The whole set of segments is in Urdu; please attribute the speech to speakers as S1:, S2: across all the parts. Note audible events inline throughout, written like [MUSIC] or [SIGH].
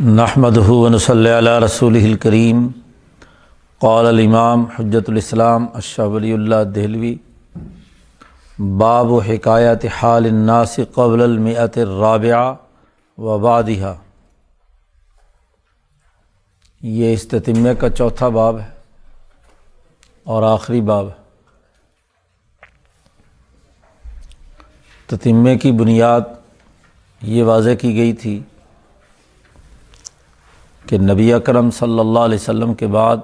S1: نحمد ہُون صلی اللہ رسول الکریم قول الامام حجت الاسلام اشہ ولی اللہ دہلوی. باب و حکایت حال الناس قبل المعت الرابعہ و بعدہ یہ استتمے کا چوتھا باب ہے اور آخری باب ہے. تتمے کی بنیاد یہ واضح کی گئی تھی کہ نبی اکرم صلی اللہ علیہ وسلم کے بعد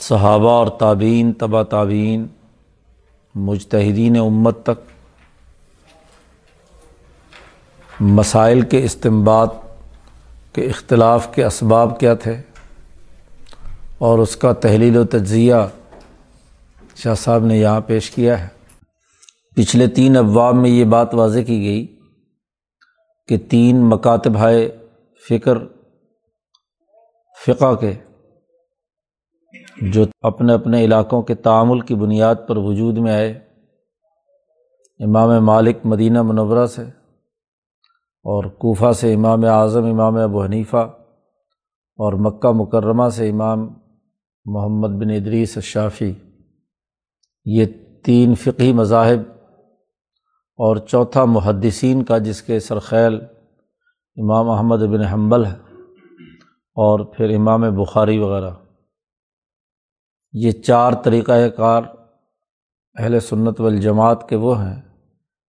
S1: صحابہ اور تابعین تبا تابعین، مجتہدین امت تک مسائل کے استمباد کے اختلاف کے اسباب کیا تھے اور اس کا تحلیل و تجزیہ شاہ صاحب نے یہاں پیش کیا ہے۔ پچھلے تین ابواب میں یہ بات واضح کی گئی کہ تین مکاتب ہے فکر، فقہ کے، جو اپنے اپنے علاقوں کے تعامل کی بنیاد پر وجود میں آئے۔ امام مالک مدینہ منورہ سے اور کوفہ سے امام اعظم، امام ابو حنیفہ اور مکہ مکرمہ سے امام محمد بن ادریس شافی یہ تین فقی مذاہب اور چوتھا محدثین کا جس کے سرخیل امام احمد بن حنبل ہے اور پھر امام بخاری وغیرہ۔ یہ چار طریقۂ کار اہل سنت والجماعت کے وہ ہیں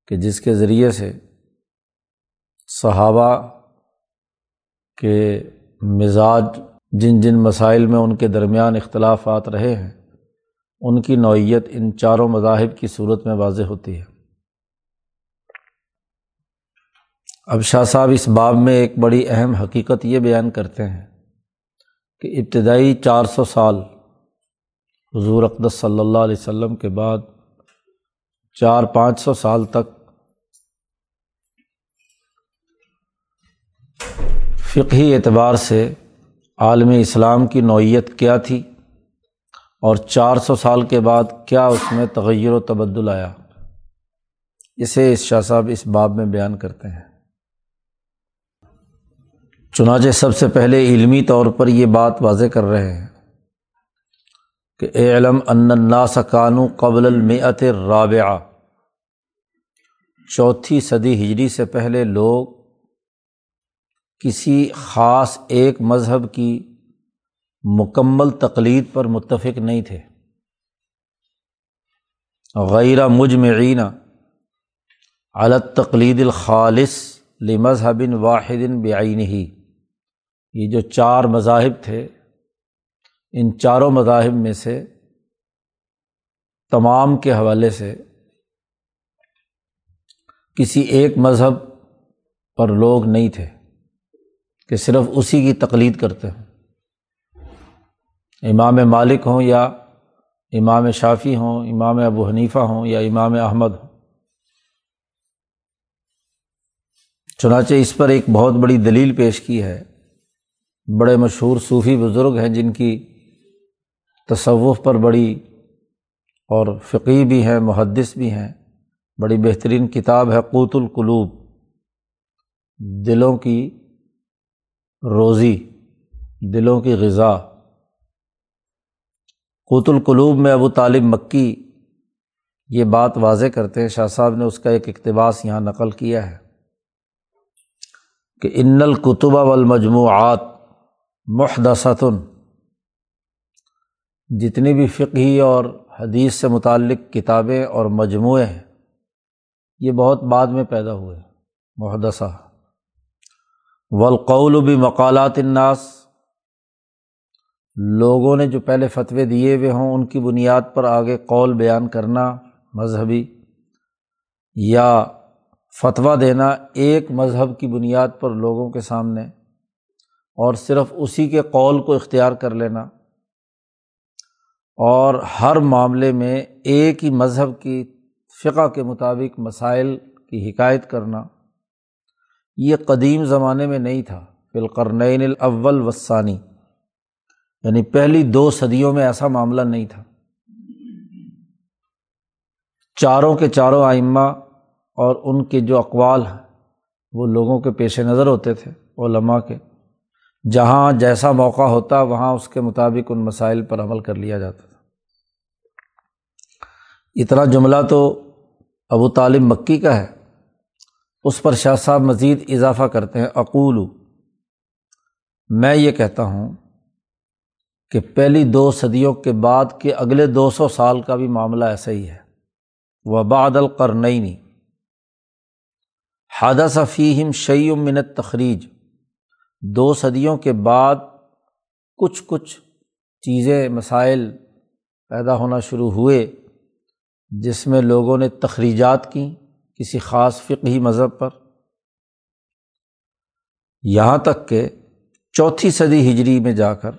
S1: کہ جس کے ذریعے سے صحابہ کے مزاج جن جن مسائل میں ان کے درمیان اختلافات رہے ہیں، ان کی نوعیت ان چاروں مذاہب کی صورت میں واضح ہوتی ہے۔ اب شاہ صاحب اس باب میں ایک بڑی اہم حقیقت یہ بیان کرتے ہیں کہ ابتدائی چار سو سال حضور اقدس صلی اللہ علیہ وسلم کے بعد چار پانچ سو سال تک فقہی اعتبار سے عالم اسلام کی نوعیت کیا تھی اور چار سو سال کے بعد کیا اس میں تغیر و تبدل آیا؟ اسے اس شاہ صاحب اس باب میں بیان کرتے ہیں۔ چنانچہ سب سے پہلے علمی طور پر یہ بات واضح کر رہے ہیں کہ اے علم ان سکانو قبل المعت رابعہ چوتھی صدی ہجری سے پہلے لوگ کسی خاص ایک مذہب کی مکمل تقلید پر متفق نہیں تھے۔ غیر مجمعین علت تقلید الخالص لمذہب واحد بعین ہی یہ جو چار مذاہب تھے، ان چاروں مذاہب میں سے تمام کے حوالے سے کسی ایک مذہب پر لوگ نہیں تھے، کہ صرف اسی کی تقلید کرتے ہوں۔ امام مالک ہوں یا امام شافی ہوں، امام ابو حنیفہ ہوں یا امام احمد ہوں۔ چنانچہ اس پر ایک بہت بڑی دلیل پیش کی ہے۔ بڑے مشہور صوفی بزرگ ہیں جن کی تصوف پر بڑی اور فقی بھی ہیں، محدث بھی ہیں۔ بڑی بہترین کتاب ہے قوت القلوب، دلوں کی روزی، دلوں کی غذا۔ قوت القلوب میں ابو طالب مکی یہ بات واضح کرتے ہیں، شاہ صاحب نے اس کا ایک اقتباس یہاں نقل کیا ہے کہ ان القتبہ والمجموعات محدثتن۔ جتنی بھی فقہی اور حدیث سے متعلق کتابیں اور مجموعے ہیں، یہ بہت بعد میں پیدا ہوئے، محدثہ۔ والقول بھی مقالات الناس۔ لوگوں نے جو پہلے فتوے دیے ہوئے ہوں، ان کی بنیاد پر آگے قول بیان کرنا مذہبی۔ یا فتویٰ دینا ایک مذہب کی بنیاد پر لوگوں کے سامنے۔ اور صرف اسی کے قول کو اختیار کر لینا۔ اور ہر معاملے میں ایک ہی مذہب کی فقہ کے مطابق مسائل کی حکایت کرنا۔ یہ قدیم زمانے میں نہیں تھا۔ بالقرنین الاول وسانی یعنی پہلی دو صدیوں میں ایسا معاملہ نہیں تھا۔ چاروں کے چاروں آئمہ اور ان کے جو اقوال ہیں، وہ لوگوں کے پیش نظر ہوتے تھے، علماء کے۔ جہاں جیسا موقع ہوتا وہاں اس کے مطابق ان مسائل پر عمل کر لیا جاتا تھا۔ اتنا جملہ تو ابو طالب مکی کا ہے۔ اس پر شاہ صاحب مزید اضافہ کرتے ہیں۔ اقول، میں یہ کہتا ہوں کہ پہلی دو صدیوں کے بعد کے اگلے دو سو سال کا بھی معاملہ ایسا ہی ہے۔ وہ باد القرنئی حادث فیم شعی منت تخریج دو صدیوں کے بعد کچھ کچھ چیزیں، مسائل پیدا ہونا شروع ہوئے، جس میں لوگوں نے تخریجات کیں کسی خاص فقہی مذہب پر۔ یہاں تک کہ چوتھی صدی ہجری میں جا کر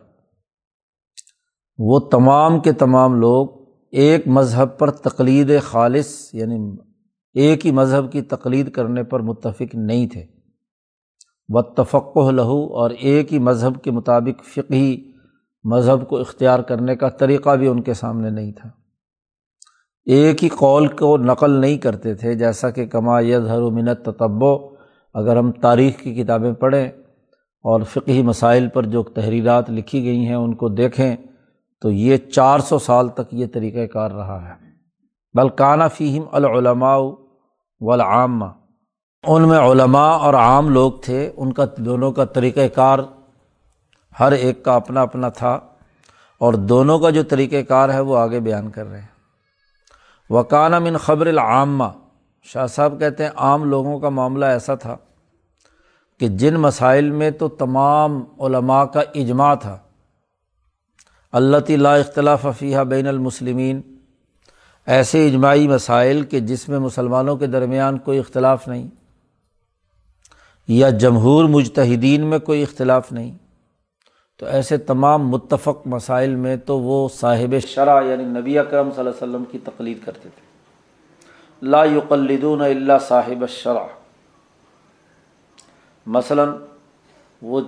S1: وہ تمام کے تمام لوگ ایک مذہب پر تقلید خالص یعنی ایک ہی مذہب کی تقلید کرنے پر متفق نہیں تھے۔ و تفق لہو اور ایک ہی مذہب کے مطابق فقہی مذہب کو اختیار کرنے کا طریقہ بھی ان کے سامنے نہیں تھا۔ ایک ہی قول کو نقل نہیں کرتے تھے، جیسا کہ کما یظہر و منت تتبو اگر ہم تاریخ کی کتابیں پڑھیں اور فقہی مسائل پر جو تحریرات لکھی گئی ہیں ان کو دیکھیں، تو یہ چار سو سال تک یہ طریقۂ کار رہا ہے۔ بلکانہ فیم العلماء والعامہ۔ ان میں علماء اور عام لوگ تھے، ان کا دونوں کا طریقۂ کار ہر ایک کا اپنا اپنا تھا، اور دونوں کا جو طریقۂ کار ہے وہ آگے بیان کر رہے ہیں۔ وکانہ من خبر العامہ، شاہ صاحب کہتے ہیں عام لوگوں کا معاملہ ایسا تھا کہ جن مسائل میں تو تمام علماء کا اجماع تھا۔ اللہ لا اختلاف فیحہ بین المسلمین، ایسے اجماعی مسائل کہ جس میں مسلمانوں کے درمیان کوئی اختلاف نہیں۔ یا جمہور مجتہدین میں کوئی اختلاف نہیں۔ تو ایسے تمام متفق مسائل میں تو وہ صاحب شرح یعنی نبی اکرم صلی اللہ علیہ وسلم کی تقلید کرتے تھے۔ لا یقلدون اللہ صاحب شرح مثلاً وہ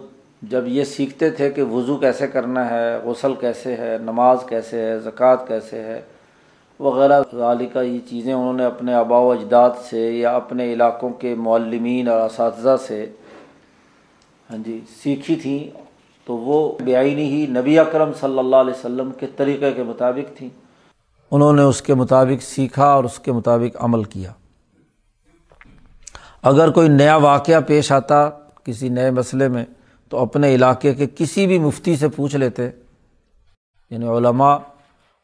S1: جب یہ سیکھتے تھے کہ وضو کیسے کرنا ہے، غسل کیسے ہے، نماز کیسے ہے، زکوٰۃ کیسے ہے وغیرہ ذالکہ یہ چیزیں انہوں نے اپنے آبا و اجداد سے یا اپنے علاقوں کے معلمین اور اساتذہ سے ہاں جی سیکھی تھیں تو وہ بیائی ہی نبی اکرم صلی اللہ علیہ وسلم کے طریقے کے مطابق تھیں انہوں نے اس کے مطابق سیکھا اور اس کے مطابق عمل کیا۔ اگر کوئی نیا واقعہ پیش آتا کسی نئے مسئلے میں، تو اپنے علاقے کے کسی بھی مفتی سے پوچھ لیتے۔ یعنی علماء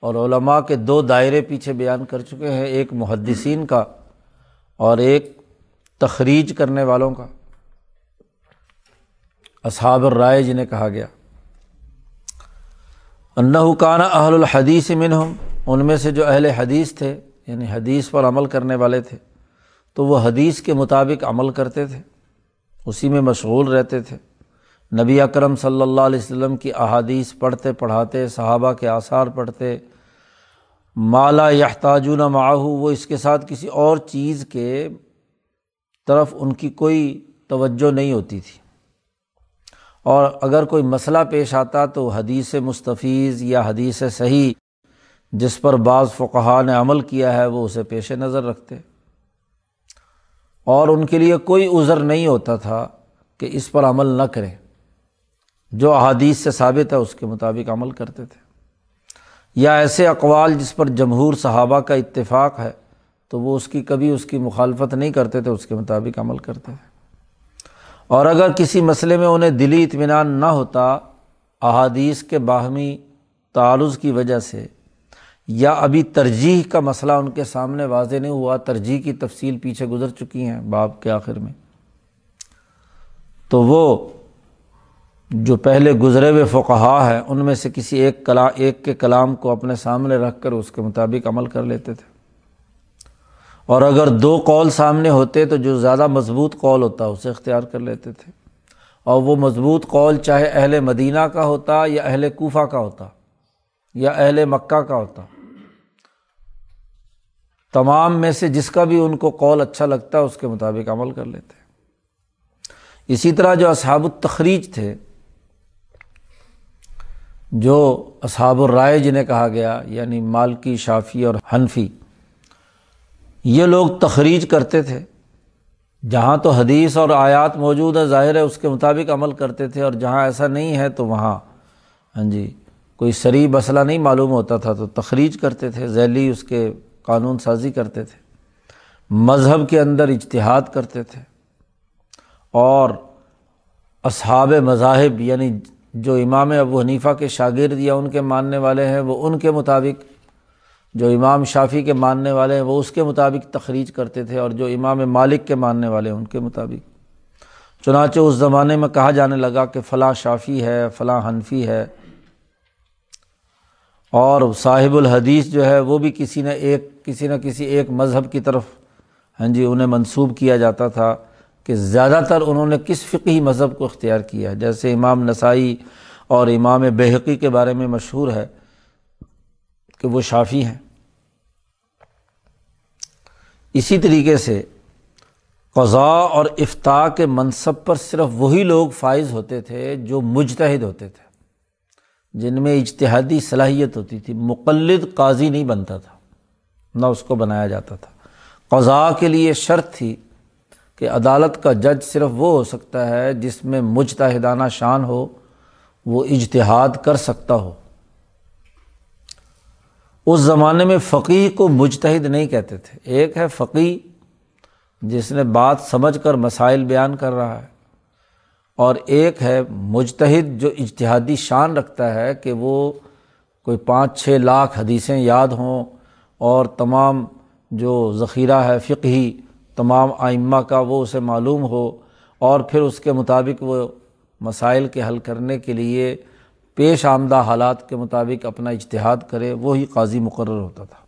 S1: اور علماء کے دو دائرے پیچھے بیان کر چکے ہیں، ایک محدثین کا اور ایک تخریج کرنے والوں کا۔ اصحاب الرائے جنہیں کہا گیا۔ کانہ اہل الحدیث منہم، ان میں سے جو اہل حدیث تھے یعنی حدیث پر عمل کرنے والے تھے، تو وہ حدیث کے مطابق عمل کرتے تھے، اسی میں مشغول رہتے تھے۔ نبی اکرم صلی اللہ علیہ وسلم کی احادیث پڑھتے پڑھاتے، صحابہ کے آثار پڑھتے مالا یحتاجون معاہو وہ اس کے ساتھ کسی اور چیز کے طرف ان کی کوئی توجہ نہیں ہوتی تھی۔ اور اگر کوئی مسئلہ پیش آتا تو حدیث مستفیض یا حدیث صحیح، جس پر بعض فقہ نے عمل کیا ہے، وہ اسے پیش نظر رکھتے۔ اور ان کے لیے کوئی عذر نہیں ہوتا تھا کہ اس پر عمل نہ کریں، جو احادیث سے ثابت ہے، اس کے مطابق عمل کرتے تھے۔ یا ایسے اقوال جس پر جمہور صحابہ کا اتفاق ہے، تو وہ اس کی کبھی اس کی مخالفت نہیں کرتے تھے، اس کے مطابق عمل کرتے تھے۔ اور اگر کسی مسئلے میں انہیں دلی اطمینان نہ ہوتا، احادیث کے باہمی تعارض کی وجہ سے، یا ابھی ترجیح کا مسئلہ ان کے سامنے واضح نہیں ہوا، ترجیح کی تفصیل پیچھے گزر چکی ہیں باب کے آخر میں، تو وہ جو پہلے گزرے ہوئے فقہا ہیں، ان میں سے کسی ایک کلا، ایک کے کلام کو اپنے سامنے رکھ کر اس کے مطابق عمل کر لیتے تھے۔ اور اگر دو قول سامنے ہوتے تو جو زیادہ مضبوط قول ہوتا، اسے اختیار کر لیتے تھے۔ اور وہ مضبوط قول چاہے اہل مدینہ کا ہوتا یا اہل کوفہ کا ہوتا یا اہل مکہ کا ہوتا۔ تمام میں سے جس کا بھی ان کو قول اچھا لگتا ہے اس کے مطابق عمل کر لیتے۔ اسی طرح جو اصحاب التخریج تھے جو اصحاب الرائے جنہیں کہا گیا یعنی مالکی، شافی اور حنفی، یہ لوگ تخریج کرتے تھے۔ جہاں تو حدیث اور آیات موجود ہے ظاہر ہے اس کے مطابق عمل کرتے تھے، اور جہاں ایسا نہیں ہے تو وہاں۔ ہاں جی کوئی سری مسئلہ نہیں معلوم ہوتا تھا، تو تخریج کرتے تھے، ذیلی اس کے قانون سازی کرتے تھے۔ مذہب کے اندر اجتہاد کرتے تھے۔ اور اصحاب مذاہب یعنی جو امام ابو حنیفہ کے شاگرد یا ان کے ماننے والے ہیں، وہ ان کے مطابق، جو امام شافی کے ماننے والے ہیں، وہ اس کے مطابق تخریج کرتے تھے اور جو امام مالک کے ماننے والے ہیں، ان کے مطابق۔ چنانچہ اس زمانے میں کہا جانے لگا کہ فلاں شافی ہے، فلاں حنفی ہے۔ اور صاحب الحدیث جو ہے، وہ بھی کسی نہ ایک، کسی نہ کسی ایک مذہب کی طرف ہاں جی انہیں منسوب کیا جاتا تھا۔ کہ زیادہ تر انہوں نے کس فقی مذہب کو اختیار کیا جیسے امام نسائی اور امام بحقی کے بارے میں مشہور ہے کہ وہ شافی ہیں۔ اسی طریقے سے قضاء اور افتا کے منصب پر صرف وہی لوگ فائز ہوتے تھے جو مجتہد ہوتے تھے، جن میں اجتہادی صلاحیت ہوتی تھی۔ مقلد قاضی نہیں بنتا تھا، نہ اس کو بنایا جاتا تھا۔ قضاء کے لیے شرط تھی کہ عدالت کا جج صرف وہ ہو سکتا ہے جس میں مجتہدانہ شان ہو، وہ اجتہاد کر سکتا ہو۔ اس زمانے میں فقی کو مجتہد نہیں کہتے تھے۔ ایک ہے فقی جس نے بات سمجھ کر مسائل بیان کر رہا ہے، اور ایک ہے مجتہد جو اجتہادی شان رکھتا ہے کہ وہ کوئی پانچ چھ لاکھ حدیثیں یاد ہوں اور تمام جو ذخیرہ ہے فقہی تمام آئمہ کا وہ اسے معلوم ہو اور پھر اس کے مطابق وہ مسائل کے حل کرنے کے لیے پیش آمدہ حالات کے مطابق اپنا اجتہاد کرے، وہی قاضی مقرر ہوتا تھا۔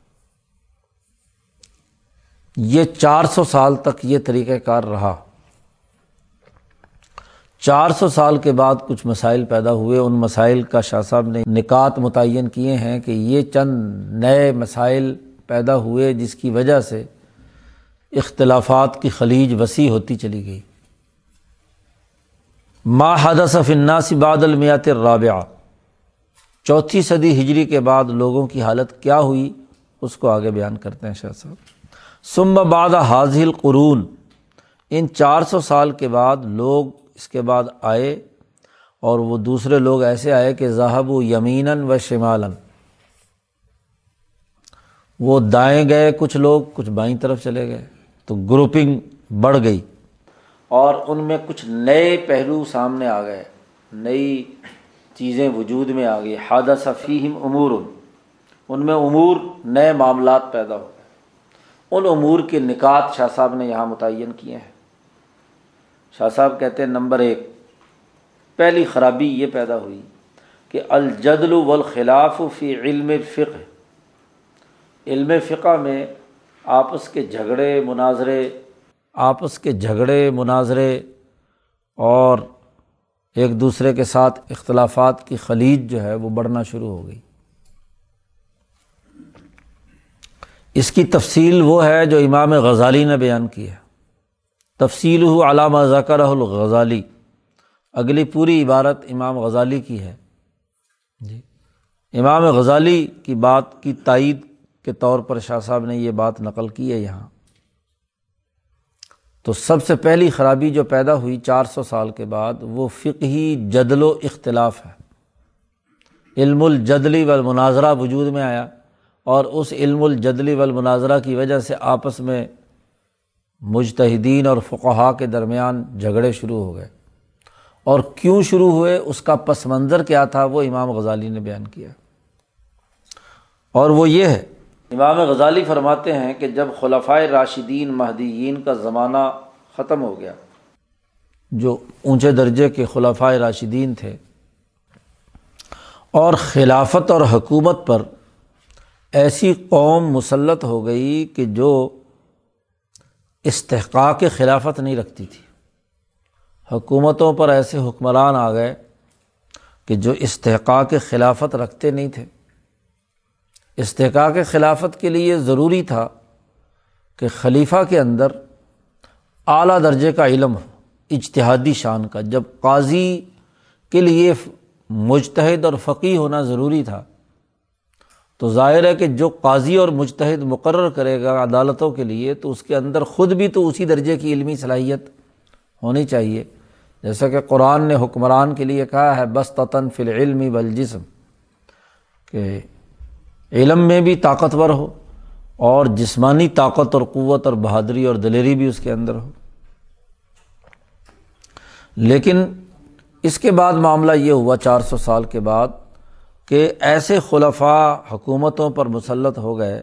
S1: یہ چار سو سال تک یہ طریقۂ کار رہا۔ چار سو سال کے بعد کچھ مسائل پیدا ہوئے۔ ان مسائل کا شاہ صاحب نے نکات متعین کیے ہیں کہ یہ چند نئے مسائل پیدا ہوئے جس کی وجہ سے اختلافات کی خلیج وسیع ہوتی چلی گئی۔ ما حدث فی الناس بعد المیات الرابعہ۔ چوتھی صدی ہجری کے بعد لوگوں کی حالت کیا ہوئی اس کو آگے بیان کرتے ہیں شاہ صاحب۔ سم بعد حاضل قرون ان چار سو سال کے بعد لوگ اس کے بعد آئے اور وہ دوسرے لوگ ایسے آئے کہ ذہب و یمیناً و شمالاً۔ وہ دائیں گئے کچھ لوگ، کچھ بائیں طرف چلے گئے۔ تو گروپنگ بڑھ گئی اور ان میں کچھ نئے پہلو سامنے آ گئے، نئی چیزیں وجود میں آ گئی۔ حادثہ فیم امور ان میں امور نئے معاملات پیدا ہو گئے۔ ان امور کے نکات شاہ صاحب نے یہاں متعین کیے ہیں۔ شاہ صاحب کہتے ہیں، نمبر ایک، پہلی خرابی یہ پیدا ہوئی کہ الجدل والخلاف فی علم فقہ علم فقہ میں آپس کے جھگڑے، مناظرے، آپس کے جھگڑے، مناظرے، اور ایک دوسرے کے ساتھ اختلافات کی خلیج جو ہے وہ بڑھنا شروع ہو گئی۔ اس کی تفصیل وہ ہے جو امام غزالی نے بیان کی ہے۔ تفصیل ہو علامہ ذکر الغزالی۔ اگلی پوری عبارت امام غزالی کی ہے۔ جی۔ امام غزالی کی بات کی تائید کے طور پر شاہ صاحب نے یہ بات نقل کی ہے یہاں۔ تو سب سے پہلی خرابی جو پیدا ہوئی چار سو سال کے بعد وہ فقہی جدل و اختلاف ہے۔ علم الجدلی والمناظرہ وجود میں آیا اور اس علم الجدلی والمناظرہ کی وجہ سے آپس میں مجتہدین اور فقہا کے درمیان جھگڑے شروع ہو گئے۔ اور کیوں شروع ہوئے اس کا پس منظر کیا تھا وہ امام غزالی نے بیان کیا۔ اور وہ یہ ہے امام غزالی فرماتے ہیں کہ جب خلفۂ راشدین مہدیین کا زمانہ ختم ہو گیا، جو اونچے درجے کے خلفۂ راشدین تھے، اور خلافت اور حکومت پر ایسی قوم مسلط ہو گئی کہ جو استحقاق خلافت نہیں رکھتی تھی۔ حکومتوں پر ایسے حکمران آ گئے کہ جو استحقاق خلافت رکھتے نہیں تھے۔ استحقاق خلافت کے لیے ضروری تھا کہ خلیفہ کے اندر اعلیٰ درجے کا علم ہو، اجتہادی شان کا۔ جب قاضی کے لیے مجتہد اور فقی ہونا ضروری تھا، تو ظاہر ہے کہ جو قاضی اور مجتہد مقرر کرے گا عدالتوں کے لیے، تو اس کے اندر خود بھی تو اسی درجے کی علمی صلاحیت ہونی چاہیے۔ جیسا کہ قرآن نے حکمران کے لیے کہا ہے بس تطن فل علمی بلجسم کہ علم میں بھی طاقتور ہو اور جسمانی طاقت اور قوت اور بہادری اور دلیری بھی اس کے اندر ہو۔ لیکن اس کے بعد معاملہ یہ ہوا چار سو سال کے بعد کہ ایسے خلفاء حکومتوں پر مسلط ہو گئے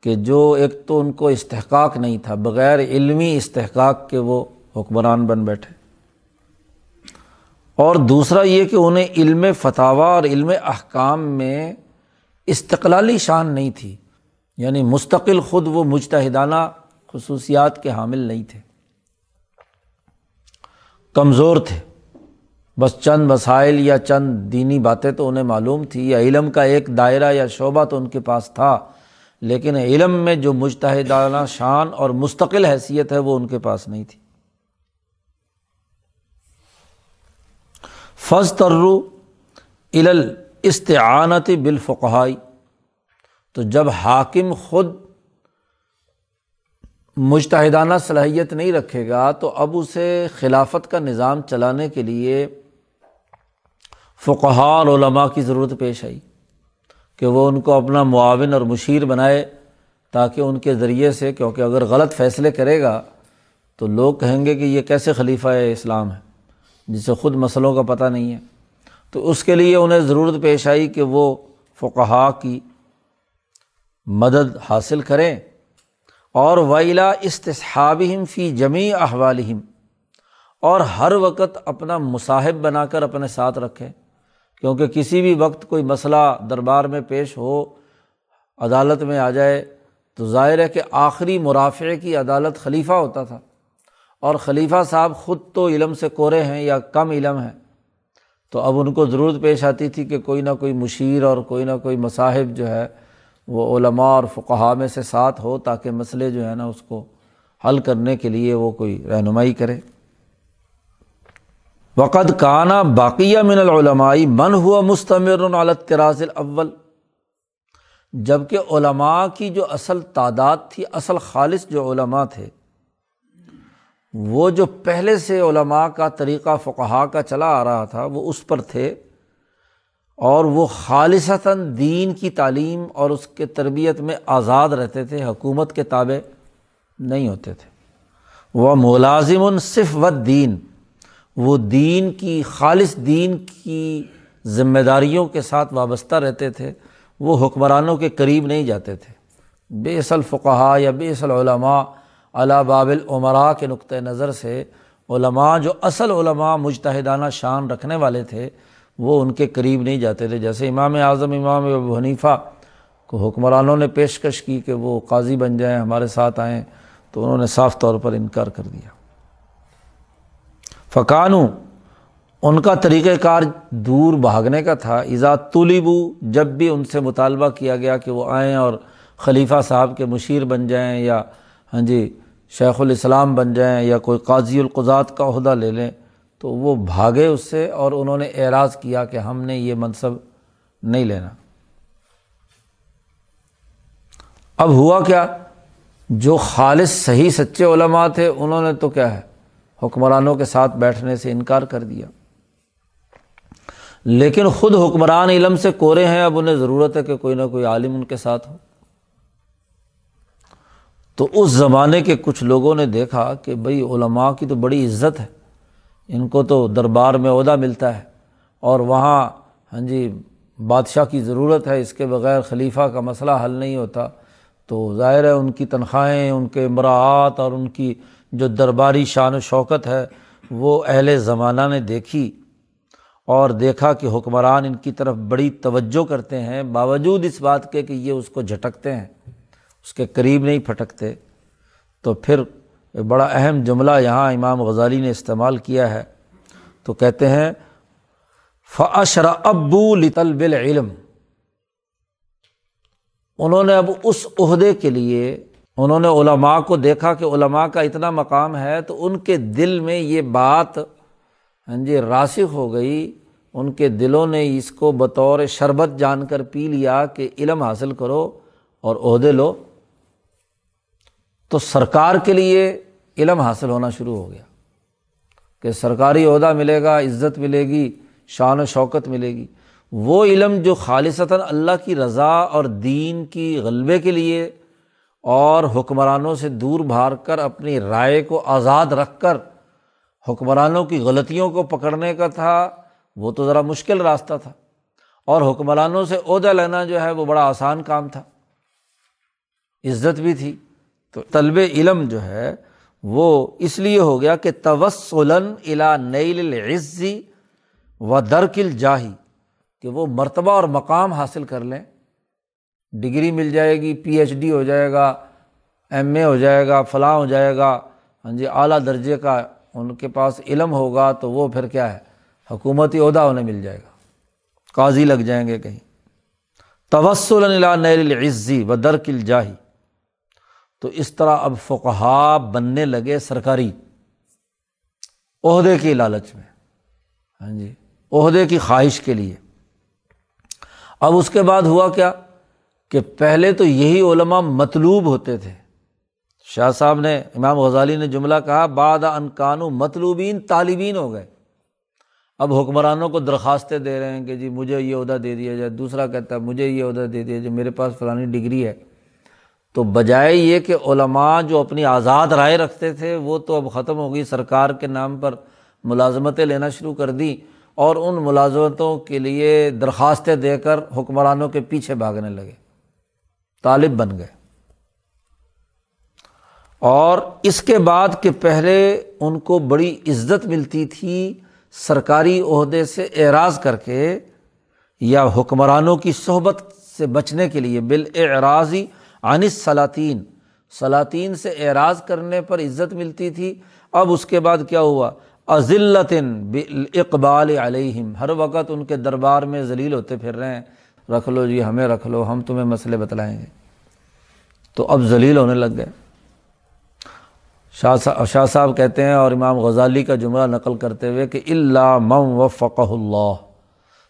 S1: کہ جو ایک تو ان کو استحقاق نہیں تھا، بغیر علمی استحقاق کے وہ حکمران بن بیٹھے۔ اور دوسرا یہ کہ انہیں علم فتح اور علم احکام میں استقلالی شان نہیں تھی۔ یعنی مستقل خود وہ مجتہدانہ خصوصیات کے حامل نہیں تھے۔ کمزور تھے۔ بس چند مسائل یا چند دینی باتیں تو انہیں معلوم تھی۔ یا علم کا ایک دائرہ یا شعبہ تو ان کے پاس تھا، لیکن علم میں جو مجتہدانہ شان اور مستقل حیثیت ہے وہ ان کے پاس نہیں تھی۔ فض ترو علل استعانت بالفقائی تو جب حاکم خود مشتحدانہ صلاحیت نہیں رکھے گا، تو اب اسے خلافت کا نظام چلانے کے لیے فقہ اور علماء کی ضرورت پیش آئی کہ وہ ان کو اپنا معاون اور مشیر بنائے تاکہ ان کے ذریعے سے، کیونکہ اگر غلط فیصلے کرے گا تو لوگ کہیں گے کہ یہ کیسے خلیفہ اسلام ہے، جسے خود مسئلوں کا پتہ نہیں ہے۔ تو اس کے لیے انہیں ضرورت پیش آئی کہ وہ فقہا کی مدد حاصل کریں اور ویلا استصحابہم فی جمی احوالہم اور ہر وقت اپنا مصاحب بنا کر اپنے ساتھ رکھیں کیونکہ کسی بھی وقت کوئی مسئلہ دربار میں پیش ہو، عدالت میں آ جائے تو ظاہر ہے کہ آخری مرافع کی عدالت خلیفہ ہوتا تھا اور خلیفہ صاحب خود تو علم سے کورے ہیں یا کم علم ہیں۔ تو اب ان کو ضرورت پیش آتی تھی کہ کوئی نہ کوئی مشیر اور کوئی نہ کوئی مصاحب جو ہے وہ علماء اور فقہا میں سے ساتھ ہو تاکہ مسئلے جو ہے نا اس کو حل کرنے کے لیے وہ کوئی رہنمائی کرے۔ وقت کانا باقیہ من العلمائی من ہوا مستمر تراز اول جبکہ علماء کی جو اصل تعداد تھی، اصل خالص جو علماء تھے وہ جو پہلے سے علماء کا طریقہ فقہا کا چلا آ رہا تھا، وہ اس پر تھے۔ اور وہ خالصتاً دین کی تعلیم اور اس کے تربیت میں آزاد رہتے تھے، حکومت کے تابع نہیں ہوتے تھے۔ وہ ملازم صف و دین، وہ دین کی، خالص دین کی ذمہ داریوں کے ساتھ وابستہ رہتے تھے۔ وہ حکمرانوں کے قریب نہیں جاتے تھے۔ بے اصل فقہ یا بے اصل علماء علا بابل عمرا کے نقطۂ نظر سے علماء جو اصل علماء مجتہدانہ شان رکھنے والے تھے، وہ ان کے قریب نہیں جاتے تھے۔ جیسے امام اعظم، امام ابو حنیفہ کو حکمرانوں نے پیشکش کی کہ وہ قاضی بن جائیں، ہمارے ساتھ آئیں، تو انہوں نے صاف طور پر انکار کر دیا۔ فقانو ان کا طریقۂ کار دور بھاگنے کا تھا۔ ایزاد طلیبو جب بھی ان سے مطالبہ کیا گیا کہ وہ آئیں اور خلیفہ صاحب کے مشیر بن جائیں یا ہاں جی شیخ الاسلام بن جائیں یا کوئی قاضی القضات کا عہدہ لے لیں، تو وہ بھاگے اس سے اور انہوں نے اعراض کیا کہ ہم نے یہ منصب نہیں لینا۔ اب ہوا کیا، جو خالص صحیح سچے علماء تھے، انہوں نے تو کیا ہے، حکمرانوں کے ساتھ بیٹھنے سے انکار کر دیا۔ لیکن خود حکمران علم سے کورے ہیں، اب انہیں ضرورت ہے کہ کوئی نہ کوئی عالم ان کے ساتھ ہو۔ تو اس زمانے کے کچھ لوگوں نے دیکھا کہ بھائی علماء کی تو بڑی عزت ہے۔ ان کو تو دربار میں عہدہ ملتا ہے اور وہاں ہاں جی بادشاہ کی ضرورت ہے، اس کے بغیر خلیفہ کا مسئلہ حل نہیں ہوتا۔ تو ظاہر ہے ان کی تنخواہیں، ان کے امراعات اور ان کی جو درباری شان و شوکت ہے، وہ اہل زمانہ نے دیکھی اور دیکھا کہ حکمران ان کی طرف بڑی توجہ کرتے ہیں۔ باوجود اس بات کے کہ یہ اس کو جھٹکتے ہیں۔ اس کے قریب نہیں پھٹکتے، تو پھر بڑا اہم جملہ یہاں امام غزالی نے استعمال کیا ہے۔ تو کہتے ہیں فعشر ابو لطل علم انہوں نے اب اس عہدے کے لیے، انہوں نے علماء کو دیکھا کہ علماء کا اتنا مقام ہے تو ان کے دل میں یہ بات ہاں جی راسخ ہو گئی۔ ان کے دلوں نے اس کو بطور شربت جان کر پی لیا کہ علم حاصل کرو اور عہدے لو۔ تو سرکار کے لیے علم حاصل ہونا شروع ہو گیا کہ سرکاری عہدہ ملے گا، عزت ملے گی، شان و شوکت ملے گی۔ وہ علم جو خالصتاً اللہ کی رضا اور دین کی غلبے کے لیے اور حکمرانوں سے دور بھار کر اپنی رائے کو آزاد رکھ کر حکمرانوں کی غلطیوں کو پکڑنے کا تھا، وہ تو ذرا مشکل راستہ تھا۔ اور حکمرانوں سے عہدہ لینا جو ہے، وہ بڑا آسان کام تھا۔ عزت بھی تھی۔ تو طلب علم جو ہے وہ اس لیے ہو گیا کہ توسلن الا نیل العزی و درکل جاہی کہ وہ مرتبہ اور مقام حاصل کر لیں۔ ڈگری مل جائے گی، پی ایچ ڈی ہو جائے گا، ایم اے ہو جائے گا، فلاں ہو جائے گا۔ ہاں جی اعلیٰ درجے کا ان کے پاس علم ہوگا تو وہ پھر کیا ہے؟ حکومتی عہدہ انہیں مل جائے گا۔ قاضی لگ جائیں گے کہیں۔ توسل نیل العزی و درکل جاہی تو اس طرح اب فقہ بننے لگے سرکاری۔ عہدے کی لالچ میں۔ ہاں جی۔ عہدے کی خواہش کے لیے۔ اب اس کے بعد ہوا کیا کہ پہلے تو یہی علماء مطلوب ہوتے تھے۔ شاہ صاحب نے، امام غزالی نے جملہ کہا باد انکانو مطلوبین طالبین ہو گئے۔ اب حکمرانوں کو درخواستیں دے رہے ہیں کہ جی مجھے یہ عہدہ دے دیا جائے، دوسرا کہتا ہے مجھے یہ عہدہ دے دیا جائے، میرے پاس فلانی ڈگری ہے۔ تو بجائے یہ کہ علماء جو اپنی آزاد رائے رکھتے تھے، وہ تو اب ختم ہو گئی۔ سرکار کے نام پر ملازمتیں لینا شروع کر دیں اور ان ملازمتوں کے لیے درخواستیں دے کر حکمرانوں کے پیچھے بھاگنے لگے۔ طالب بن گئے۔ اور اس کے بعد کہ پہلے ان کو بڑی عزت ملتی تھی سرکاری عہدے سے اعراض کر کے یا حکمرانوں کی صحبت سے بچنے کے لیے بالاعراضی انس سلاطین۔ سلاطین سے اعراض کرنے پر عزت ملتی تھی۔ اب اس کے بعد کیا ہوا؟ عزلطن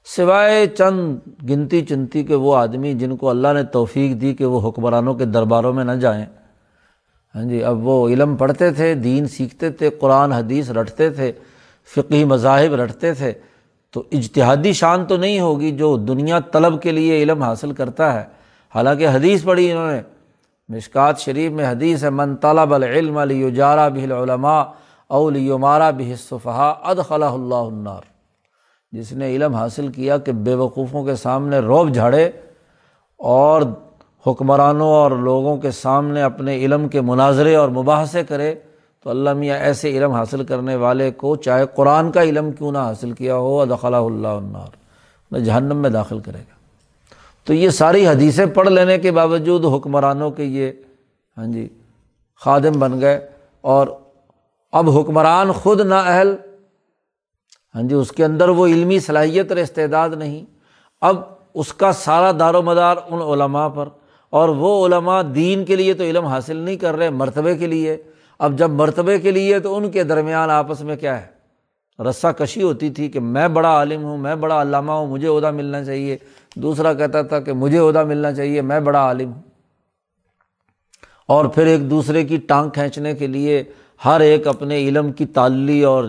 S1: سوائے چند گنتی چنتی کے وہ آدمی جن کو اللہ نے توفیق دی کہ وہ حکمرانوں کے درباروں میں نہ جائیں۔ ہاں جی اب وہ علم پڑھتے تھے، دین سیکھتے تھے، قرآن، حدیث رٹتے تھے فقی مذاہب رٹتے تھے۔ تو اجتہادی شان تو نہیں ہوگی جو دنیا طلب کے لیے علم حاصل کرتا ہے۔ حالانکہ حدیث پڑھی انہوں نے، مشکات شریف میں حدیث ہے، من طلب العلم علی جارا بہ العلماء اولیمارا بہ صفحہ ادخلہ اللہ النار جس نے علم حاصل کیا کہ بے وقوفوں کے سامنے روب جھاڑے اور حکمرانوں اور لوگوں کے سامنے اپنے علم کے مناظرے اور مباحثے کرے، تو اللہ میاں ایسے علم حاصل کرنے والے کو چاہے قرآن کا علم کیوں نہ حاصل کیا ہو ادخلا اللہ النار میں جہنم میں داخل کرے گا۔ تو یہ ساری حدیثیں پڑھ لینے کے باوجود حکمرانوں کے یہ ہاں جی خادم بن گئے اور اب حکمران خود نا اہل ہاں جی اس کے اندر وہ علمی صلاحیت اور استعداد نہیں۔ اب اس کا سارا دار و مدار ان علماء پر۔ اور وہ علماء دین کے لیے تو علم حاصل نہیں کر رہے، مرتبے کے لیے۔ اب جب مرتبے کے لیے تو ان کے درمیان آپس میں کیا ہے؟ رسہ کشی ہوتی تھی کہ میں بڑا عالم ہوں، میں بڑا علامہ ہوں، مجھے عہدہ ملنا چاہیے۔ دوسرا کہتا تھا کہ مجھے عہدہ ملنا چاہیے، میں بڑا عالم ہوں۔ اور پھر ایک دوسرے کی ٹانگ کھینچنے کے لیے ہر ایک اپنے علم کی تعلی اور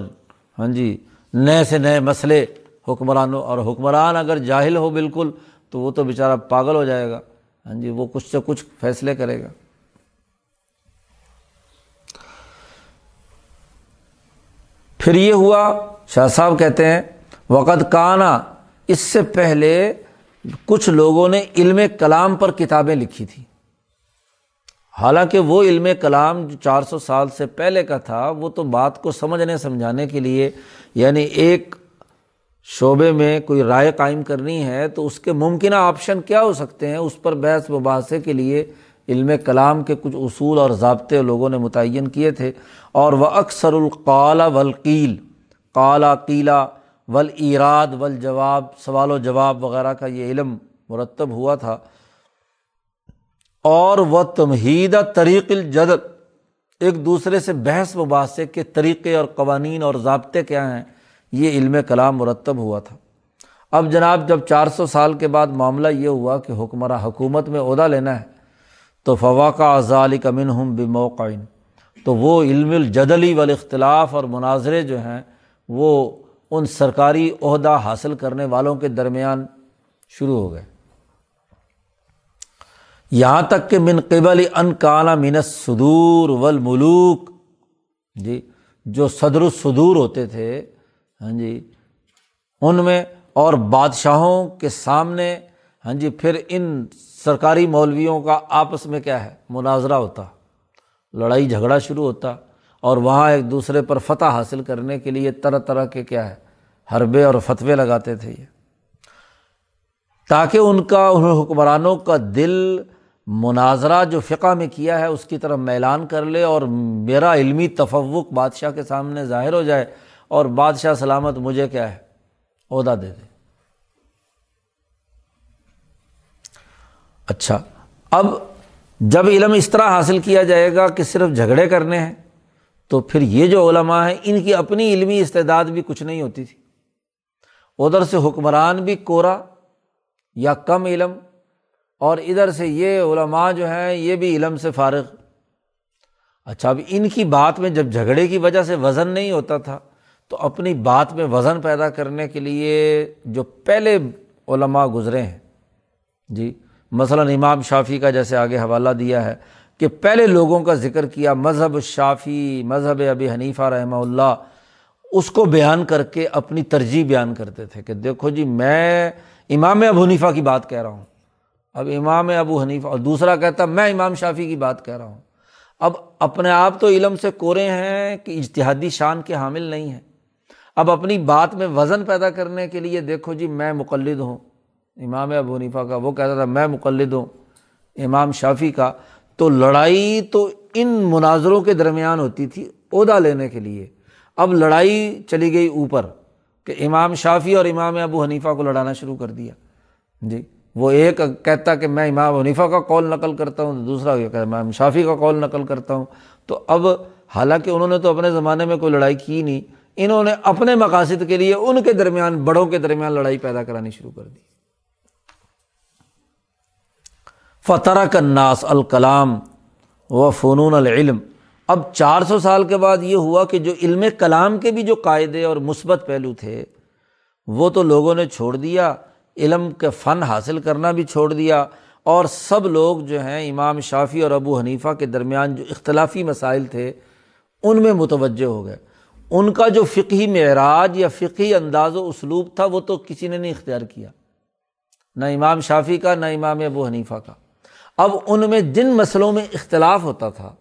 S1: ہاں جی نئے سے نئے مسئلے حکمرانوں اور حکمران اگر جاہل ہو بالکل تو وہ تو بیچارہ پاگل ہو جائے گا۔ ہاں جی وہ کچھ سے کچھ فیصلے کرے گا۔ پھر یہ ہوا، شاہ صاحب کہتے ہیں وقت کانا اس سے پہلے کچھ لوگوں نے علم کلام پر کتابیں لکھی تھیں۔ حالانکہ وہ علم کلام جو چار سو سال سے پہلے کا تھا، وہ تو بات کو سمجھنے، سمجھانے کے لیے یعنی ایک شعبے میں کوئی رائے قائم کرنی ہے تو اس کے ممکنہ آپشن کیا ہو سکتے ہیں؟ اس پر بحث وباحثے کے لیے علم کلام کے کچھ اصول اور ضابطے لوگوں نے متعین کیے تھے۔ اور وہ اکثر القالا ولقیل قالا، قیلا ول ایراد ول جواب سوال و جواب وغیرہ کا یہ علم مرتب ہوا تھا۔ اور وہ تمہید طریق الجد ایک دوسرے سے بحث مباحثے کے طریقے اور قوانین اور ضابطے کیا ہیں، یہ علم کلام مرتب ہوا تھا۔ اب جناب، جب چار سو سال کے بعد معاملہ یہ ہوا کہ حکمراں حکومت میں عہدہ لینا ہے، تو فواقہ ازال کمن ہم بموقع تو وہ علم الجدلی والاختلاف اور مناظرے جو ہیں، وہ ان سرکاری عہدہ حاصل کرنے والوں کے درمیان شروع ہو گئے۔ یہاں تک کہ من قبل ان کانا من صدور والملوک۔ جی جو صدر الصدور ہوتے تھے ہاں جی ان میں اور بادشاہوں کے سامنے ہاں جی پھر ان سرکاری مولویوں کا آپس میں کیا ہے؟ مناظرہ ہوتا، لڑائی جھگڑا شروع ہوتا، اور وہاں ایک دوسرے پر فتح حاصل کرنے کے لیے طرح طرح کے کیا ہے؟ حربے اور فتوے لگاتے تھے یہ۔ تاکہ ان کا، ان حکمرانوں کا دل مناظرہ جو فقہ میں کیا ہے، اس کی طرف میلان کر لے اور میرا علمی تفوق بادشاہ کے سامنے ظاہر ہو جائے اور بادشاہ سلامت مجھے کیا ہے، عہدہ دے دے۔ اچھا اب جب علم اس طرح حاصل کیا جائے گا کہ صرف جھگڑے کرنے ہیں، تو پھر یہ جو علماء ہیں، ان کی اپنی علمی استعداد بھی کچھ نہیں ہوتی تھی۔ ادھر سے حکمران بھی کورا یا کم علم اور ادھر سے یہ علماء جو ہیں، یہ بھی علم سے فارغ۔ اچھا اب ان کی بات میں جب جھگڑے کی وجہ سے وزن نہیں ہوتا تھا، تو اپنی بات میں وزن پیدا کرنے کے لیے جو پہلے علماء گزرے ہیں۔ جی مثلاً امام شافی کا جیسے آگے حوالہ دیا ہے کہ پہلے لوگوں کا ذکر کیا، مذہب شافی مذہب ابی حنیفہ رحمہ اللہ، اس کو بیان کر کے اپنی ترجیح بیان کرتے تھے کہ دیکھو جی میں امام ابو حنیفہ کی بات کہہ رہا ہوں۔ اب امام ابو حنیفہ اور دوسرا کہتا میں امام شافی کی بات کہہ رہا ہوں۔ اب اپنے آپ تو علم سے کورے ہیں کہ اجتہادی شان کے حامل نہیں ہیں۔ اب اپنی بات میں وزن پیدا کرنے کے لیے دیکھو جی میں مقلد ہوں۔ امام ابو حنیفہ کا وہ کہتا تھا، میں مقلد ہوں۔ امام شافی کا۔ تو لڑائی تو ان مناظروں کے درمیان ہوتی تھی عہدہ لینے کے لیے۔ اب لڑائی چلی گئی اوپر کہ امام شافی اور امام ابو حنیفہ کو لڑانا شروع کر دیا۔ جی۔ وہ ایک کہتا کہ میں امام حنیفہ کا کال نقل کرتا ہوں، دوسرا کہتا میں امام شافی کا کال نقل کرتا ہوں۔ تو اب حالانکہ انہوں نے تو اپنے زمانے میں کوئی لڑائی کی نہیں، انہوں نے اپنے مقاصد کے لیے ان کے درمیان، بڑوں کے درمیان لڑائی پیدا کرانی شروع کر دی۔ فتح کناس الکلام و فنون العلم۔ اب چار سو سال کے بعد یہ ہوا کہ جو علم کلام کے بھی جو قاعدے اور مثبت پہلو تھے، وہ تو لوگوں نے چھوڑ دیا۔ علم کے فن حاصل کرنا بھی چھوڑ دیا اور سب لوگ جو ہیں، امام شافی اور ابو حنیفہ کے درمیان جو اختلافی مسائل تھے، ان میں متوجہ ہو گئے۔ ان کا جو فقی معراج یا فقی انداز و اسلوب تھا، وہ تو کسی نے نہیں اختیار کیا۔ نہ امام شافی کا، نہ امام ابو حنیفہ کا۔ اب ان میں جن مسئلوں میں اختلاف ہوتا تھا،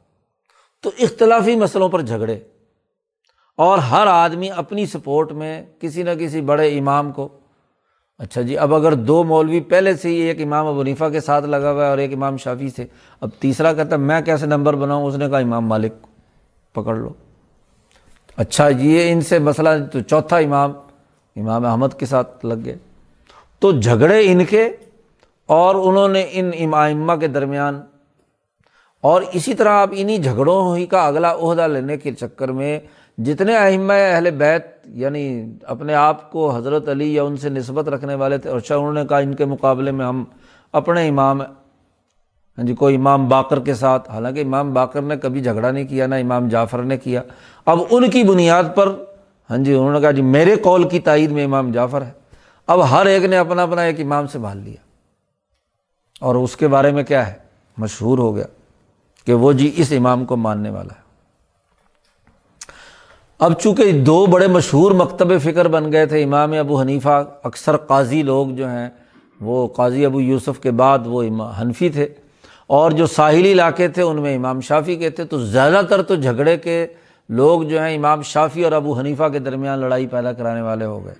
S1: تو اختلافی مسئلوں پر جھگڑے۔ اور ہر آدمی اپنی سپورٹ میں کسی نہ کسی بڑے امام کو اچھا جی اب اگر دو مولوی پہلے سے ہی ایک امام ابو نیفا کے ساتھ لگا ہوا ہے اور ایک امام شافی سے، اب تیسرا کہتا ہے، میں کیسے نمبر بناؤں؟ اس نے کہا، امام مالک، پکڑ لو۔ اچھا جی، یہ ان سے مسئلہ، تو چوتھا امام امام احمد کے ساتھ لگ گئے۔ تو جھگڑے ان کے اور انہوں نے ان امامہ کے درمیان۔ اور اسی طرح آپ انہیں جھگڑوں ہی کا اگلا عہدہ لینے کے چکر میں جتنے اہم اہل بیت یعنی اپنے آپ کو حضرت علی یا ان سے نسبت رکھنے والے تھے اور شاہ انہوں نے کہا ان کے مقابلے میں ہم اپنے امام ہاں جی کوئی امام باقر کے ساتھ، حالانکہ امام باقر نے کبھی جھگڑا نہیں کیا، نہ امام جعفر نے کیا۔ اب ان کی بنیاد پر ہاں جی انہوں نے کہا جی میرے کال کی تائید میں امام جعفر ہے۔ اب ہر ایک نے اپنا اپنا ایک امام سے بھال لیا۔ اور اس کے بارے میں کیا ہے؟ مشہور ہو گیا کہ وہ جی اس امام کو ماننے والا ہے۔ اب چونکہ دو بڑے مشہور مکتب فکر بن گئے تھے، امام ابو حنیفہ، اکثر قاضی لوگ جو ہیں، وہ قاضی ابو یوسف کے بعد وہ حنفی تھے۔ اور جو ساحلی علاقے تھے، ان میں امام شافی کے تھے۔ تو زیادہ تر تو جھگڑے کے لوگ جو ہیں، امام شافی اور ابو حنیفہ کے درمیان لڑائی پیدا کرانے والے ہو گئے۔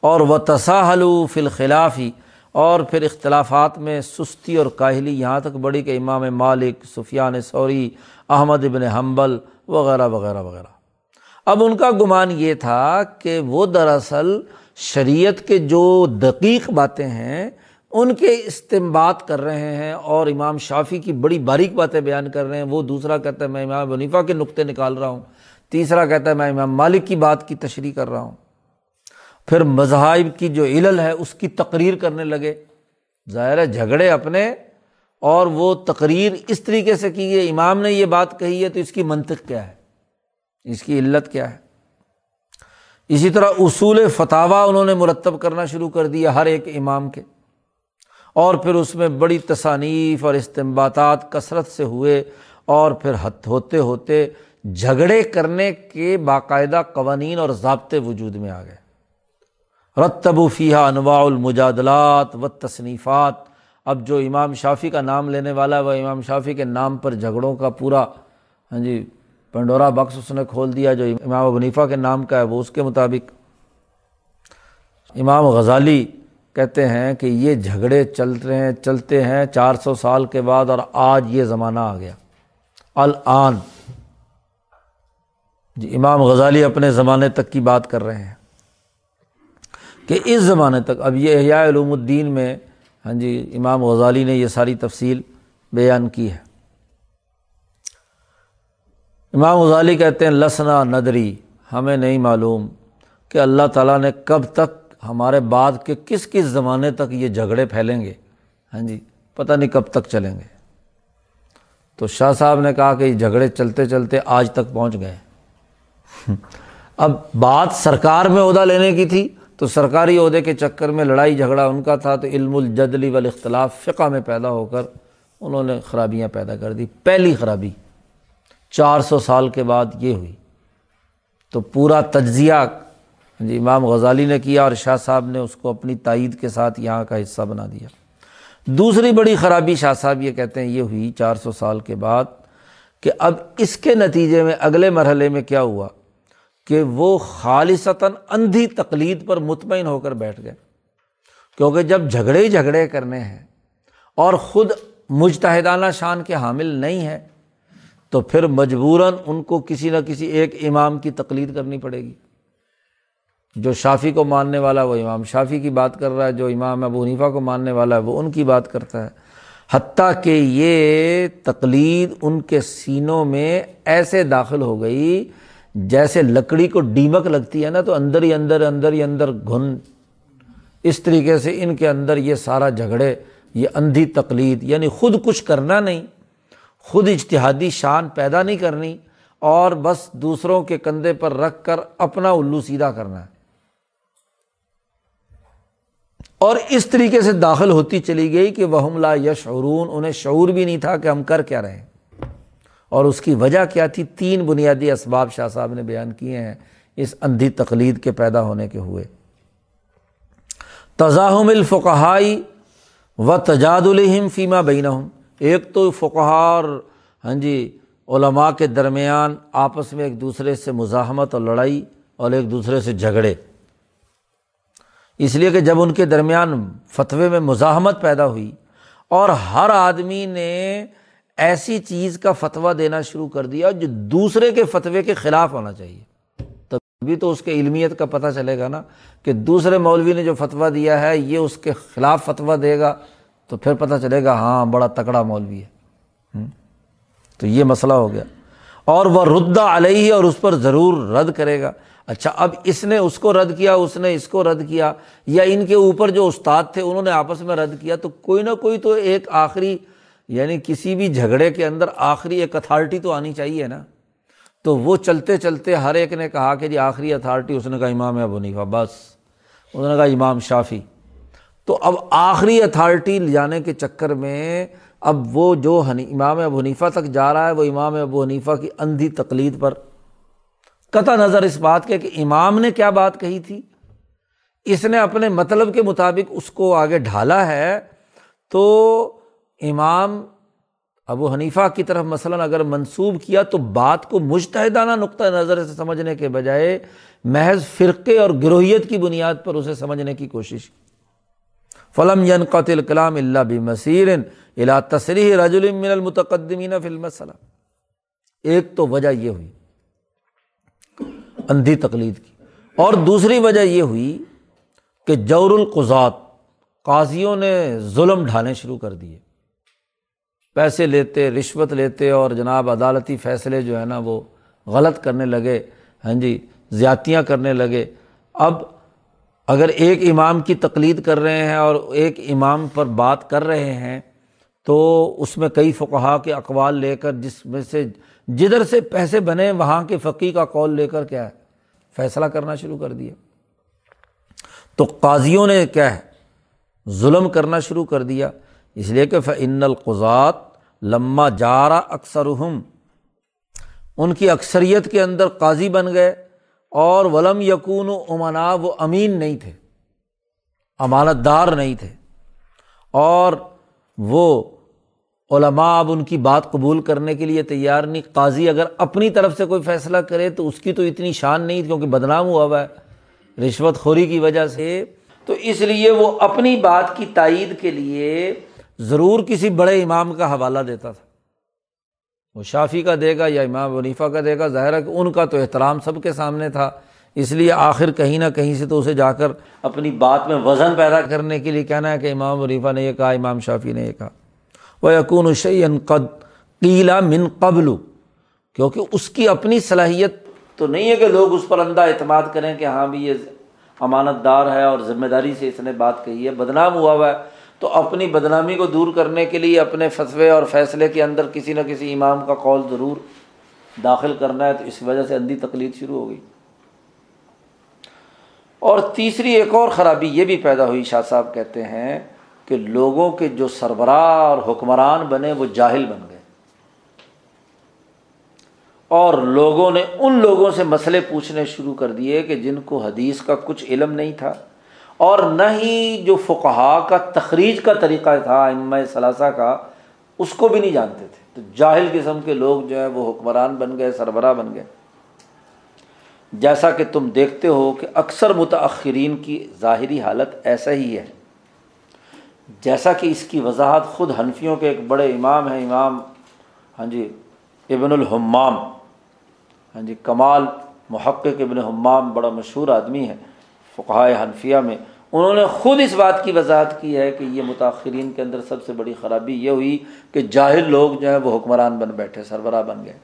S1: اور وہ تصاہل فی الخلافی اور پھر اختلافات میں سستی اور کاہلی، یہاں تک بڑی کہ امام مالک، سفیان سوری، احمد ابن حنبل، وغیرہ وغیرہ وغیرہ۔ اب ان کا گمان یہ تھا کہ وہ دراصل شریعت کے جو دقیق باتیں ہیں، ان کے استعمال کر رہے ہیں اور امام شافی کی بڑی باریک باتیں بیان کر رہے ہیں۔ وہ دوسرا کہتا ہے، میں امام ونیفا کے نقطے نکال رہا ہوں۔ تیسرا کہتا ہے، میں امام مالک کی بات کی تشریح کر رہا ہوں۔ پھر مذاہب کی جو علل ہے، اس کی تقریر کرنے لگے۔ ظاہر ہے، جھگڑے اپنے، اور وہ تقریر اس طریقے سے کی ہے امام نے یہ بات کہی ہے تو اس کی منطق کیا ہے؟ اس کی علت کیا ہے؟ اسی طرح اصول فتح انہوں نے مرتب کرنا شروع کر دیا ہر ایک امام کے، اور پھر اس میں بڑی تصانیف اور استمباتات کثرت سے ہوئے، اور پھر ہوتے ہوتے جھگڑے کرنے کے باقاعدہ قوانین اور ضابطے وجود میں آ گئے۔ رتب فیحہ انواع المجادلات و تصنیفات اب جو امام شافی کا نام لینے والا ہے، وہ امام شافی کے نام پر جھگڑوں کا پورا ہاں جی پنڈورا بخش اس نے کھول دیا جو امام ونیفا کے نام کا ہے، وہ اس کے مطابق۔ امام غزالی کہتے ہیں کہ یہ جھگڑے چل رہے ہیں، چلتے ہیں چار سو سال کے بعد اور آج یہ زمانہ آ گیا۔ الآن۔ جی امام غزالی اپنے زمانے تک کی بات کر رہے ہیں کہ اس زمانے تک، اب یہ احیاء علوم الدین میں ہاں جی امام غزالی نے یہ ساری تفصیل بیان کی ہے۔ امام غزالی کہتے ہیں، لسنا ندری، ہمیں نہیں معلوم کہ اللہ تعالیٰ نے کب تک ہمارے بعد کے کس کس زمانے تک یہ جھگڑے پھیلیں گے۔ ہاں جی پتہ نہیں کب تک چلیں گے۔ تو شاہ صاحب نے کہا کہ یہ جھگڑے چلتے چلتے آج تک پہنچ گئے۔ [LAUGHS] اب بات سرکار میں عہدہ لینے کی تھی، تو سرکاری عہدے کے چکر میں لڑائی جھگڑا ان کا تھا، تو علم الجدلی والاختلاف فقہ میں پیدا ہو کر انہوں نے خرابیاں پیدا کر دی۔ پہلی خرابی۔ چار سو سال کے بعد یہ ہوئی۔ تو پورا تجزیہ جی امام غزالی نے کیا اور شاہ صاحب نے اس کو اپنی تائید کے ساتھ یہاں کا حصہ بنا دیا۔ دوسری بڑی خرابی شاہ صاحب یہ کہتے ہیں، یہ ہوئی چار سو سال کے بعد کہ اب اس کے نتیجے میں اگلے مرحلے میں کیا ہوا کہ وہ خالصتاً اندھی تقلید پر مطمئن ہو کر بیٹھ گئے۔ کیونکہ جب جھگڑے ہی جھگڑے کرنے ہیں اور خود مجتہدانہ شان کے حامل نہیں ہے تو پھر مجبوراً ان کو کسی نہ کسی ایک امام کی تقلید کرنی پڑے گی۔ جو شافی کو ماننے والا وہ امام شافی کی بات کر رہا ہے، جو امام ابو حنیفہ کو ماننے والا ہے، وہ ان کی بات کرتا ہے۔ حتیٰ کہ یہ تقلید ان کے سینوں میں ایسے داخل ہو گئی جیسے لکڑی کو ڈیمک لگتی ہے نا، تو اندر ہی اندر اندر ہی اندر گھن۔ اس طریقے سے ان کے اندر یہ سارا جھگڑے، یہ اندھی تقلید یعنی خود کچھ کرنا نہیں۔ خود اجتہادی شان پیدا نہیں کرنی اور بس دوسروں کے کندھے پر رکھ کر اپنا الو سیدھا کرنا ہے۔ اور اس طریقے سے داخل ہوتی چلی گئی کہ وہ لا یشعرون، انہیں شعور بھی نہیں تھا کہ ہم کر کیا رہے۔ ہیں اور اس کی وجہ کیا تھی؟ تین بنیادی اسباب شاہ صاحب نے بیان کیے ہیں اس اندھی تقلید کے پیدا ہونے کے ہوئے۔ تزاحم الفقہائی و تجاد الحم فیمہ بین ایک تو فقہار ہاں جی علماء کے درمیان آپس میں ایک دوسرے سے مزاحمت اور لڑائی اور ایک دوسرے سے جھگڑے۔ اس لیے کہ جب ان کے درمیان فتوے میں مزاحمت پیدا ہوئی اور ہر آدمی نے ایسی چیز کا فتویٰ دینا شروع کر دیا جو دوسرے کے فتوے کے خلاف ہونا چاہیے۔ تبھی تو اس کے علمیت کا پتہ چلے گا نا کہ دوسرے مولوی نے جو فتویٰ دیا ہے، یہ اس کے خلاف فتویٰ دے گا۔ تو پھر پتہ چلے گا ہاں بڑا تکڑا مولوی ہے۔ تو یہ مسئلہ ہو گیا۔ اور وہ ردہ علیہ اور اس پر ضرور رد کرے گا۔ اچھا اب اس نے اس کو رد کیا، اس نے اس کو رد کیا، یا ان کے اوپر جو استاد تھے انہوں نے آپس میں رد کیا، تو کوئی نہ کوئی تو ایک آخری یعنی کسی بھی جھگڑے کے اندر آخری ایک اتھارٹی تو آنی چاہیے نا۔ تو وہ چلتے چلتے ہر ایک نے کہا کہ جی آخری اتھارٹی اس نے کہا امام ابو نیفا بس۔ اس نے کہا امام شافی تو اب آخری اتھارٹی جانے کے چکر میں اب وہ جو امام ابو حنیفہ تک جا رہا ہے، وہ امام ابو حنیفہ کی اندھی تقلید پر۔ قطع نظر اس بات کے کہ امام نے کیا بات کہی تھی۔ اس نے اپنے مطلب کے مطابق اس کو آگے ڈھالا ہے۔ تو امام ابو حنیفہ کی طرف مثلاً اگر منسوب کیا تو بات کو مشتحدانہ نقطۂ نظر سے سمجھنے کے بجائے محض فرقے اور گروہیت کی بنیاد پر اسے سمجھنے کی کوشش کی۔ فلم ین قطل کلام اللہ بھی مسیر الا تصریح رج من المتقدمین فلم ایک تو وجہ یہ ہوئی، اندھی تقلید کی۔ اور دوسری وجہ یہ ہوئی کہ جور القضات قاضیوں نے ظلم ڈھالنے شروع کر دیے۔ پیسے لیتے، رشوت لیتے اور جناب عدالتی فیصلے جو ہے نا وہ غلط کرنے لگے۔ ہاں جی زیاتیاں کرنے لگے۔ اب اگر ایک امام کی تقلید کر رہے ہیں اور ایک امام پر بات کر رہے ہیں، تو اس میں کئی فقہا کے اقوال لے کر جس میں سے جدھر سے پیسے بنے، وہاں کے فقی کا کال لے کر کیا ہے؟ فیصلہ کرنا شروع کر دیا۔ تو قاضیوں نے کیا ہے؟ ظلم کرنا شروع کر دیا۔ اس لیے کہ فن القضات لمہ جارا اکثر ان کی اکثریت کے اندر قاضی بن گئے۔ اور ولم یقون و امنا، وہ امین نہیں تھے امانت دار نہیں تھے۔ اور وہ علماء اب ان کی بات قبول کرنے کے لیے تیار نہیں۔ قاضی اگر اپنی طرف سے کوئی فیصلہ کرے تو اس کی تو اتنی شان نہیں، کیونکہ بدنام ہوا ہوا ہے، رشوت خوری کی وجہ سے۔ تو اس لیے وہ اپنی بات کی تائید کے لیے ضرور کسی بڑے امام کا حوالہ دیتا تھا۔ وہ شافی کا دے گا یا امام ونیفا کا دے گا، ظاہر ہے کہ ان کا تو احترام سب کے سامنے تھا۔ اس لیے آخر کہیں نہ کہیں سے تو اسے جا کر اپنی بات میں وزن پیدا کرنے کے لیے کہنا ہے کہ امام ونیفا نے یہ کہا، امام شافی نے یہ کہا۔ وہ یقون الشعین قد قیلا من قبل۔ کیونکہ اس کی اپنی صلاحیت تو نہیں ہے کہ لوگ اس پر اندھا اعتماد کریں کہ ہاں بھی یہ امانت دار ہے اور ذمہ داری سے اس نے بات کہی ہے، بدنام ہوا ہوا ہے۔ تو اپنی بدنامی کو دور کرنے کے لیے اپنے فصوے اور فیصلے کے اندر کسی نہ کسی امام کا قول ضرور داخل کرنا ہے تو اس وجہ سے اندھی تقلید شروع ہو گئی۔ اور تیسری ایک اور خرابی یہ بھی پیدا ہوئی، شاہ صاحب کہتے ہیں کہ لوگوں کے جو سربراہ اور حکمران بنے وہ جاہل بن گئے۔ اور لوگوں نے ان لوگوں سے مسئلے پوچھنے شروع کر دیے کہ جن کو حدیث کا کچھ علم نہیں تھا۔ اور نہ ہی جو فقہا کا تخریج کا طریقہ تھا ام ثلاثہ کا، اس کو بھی نہیں جانتے تھے۔ تو جاہل قسم کے لوگ جو ہے وہ حکمران بن گئے، سربراہ بن گئے۔ جیسا کہ تم دیکھتے ہو کہ اکثر متاثرین کی ظاہری حالت ایسا ہی ہے۔ جیسا کہ اس کی وضاحت خود حنفیوں کے ایک بڑے امام ہیں، امام ہاں جی ابن الحمام۔ ہاں جی کمال، محقق ابن حمام بڑا مشہور آدمی ہے۔ فقائے حنفیہ میں، انہوں نے خود اس بات کی وضاحت کی ہے کہ یہ متاثرین کے اندر سب سے بڑی خرابی یہ ہوئی کہ جاہل لوگ جو ہیں وہ حکمران بن بیٹھے سربراہ بن گئے۔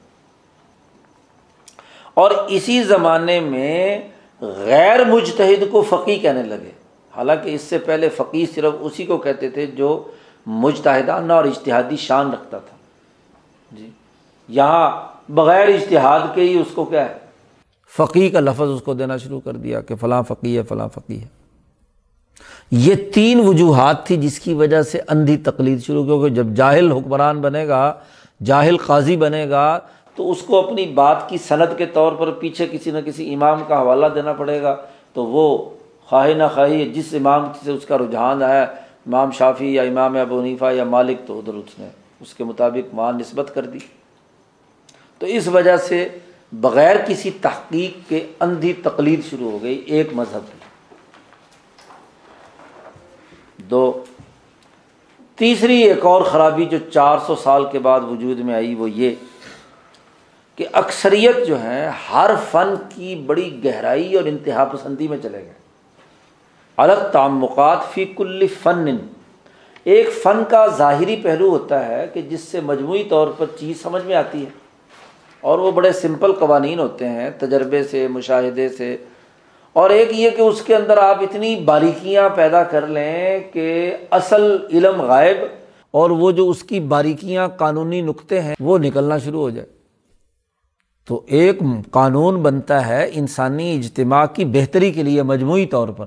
S1: اور اسی زمانے میں غیر مجتہد کو فقی کہنے لگے۔ حالانکہ اس سے پہلے فقی صرف اسی کو کہتے تھے جو مجتہدانہ اور اشتہادی شان رکھتا تھا۔ جی یہاں بغیر اشتہاد کے ہی اس کو کیا ہے؟ فقی کا لفظ اس کو دینا شروع کر دیا کہ فلاں فقی ہے، فلاں فقی ہے۔ یہ تین وجوہات تھی جس کی وجہ سے اندھی تقلید شروع کیونکہ جب جاہل حکمران بنے گا، جاہل قاضی بنے گا، تو اس کو اپنی بات کی صنعت کے طور پر پیچھے کسی نہ کسی امام کا حوالہ دینا پڑے گا۔ تو وہ خواہ نہ خواہی جس امام سے اس کا رجحان ہے امام شافی یا امام ابو نیفا یا مالک، تو ادھر اس نے اس کے مطابق وہاں نسبت کر دی۔ تو اس وجہ سے بغیر کسی تحقیق کے اندھی تقلید شروع ہو گئی ایک مذہب کی۔ دو، تیسری ایک اور خرابی جو چار سو سال کے بعد وجود میں آئی وہ یہ کہ اکثریت جو ہے ہر فن کی بڑی گہرائی اور انتہا پسندی میں چلے گئے۔ الگ تعمقات فی کل فن۔ ایک فن کا ظاہری پہلو ہوتا ہے کہ جس سے مجموعی طور پر چیز سمجھ میں آتی ہے۔ اور وہ بڑے سمپل قوانین ہوتے ہیں، تجربے سے، مشاہدے سے۔ اور ایک یہ کہ اس کے اندر آپ اتنی باریکیاں پیدا کر لیں کہ اصل علم غائب اور وہ جو اس کی باریکیاں قانونی نقطے ہیں، وہ نکلنا شروع ہو جائے۔ تو ایک قانون بنتا ہے انسانی اجتماع کی بہتری کے لیے مجموعی طور پر۔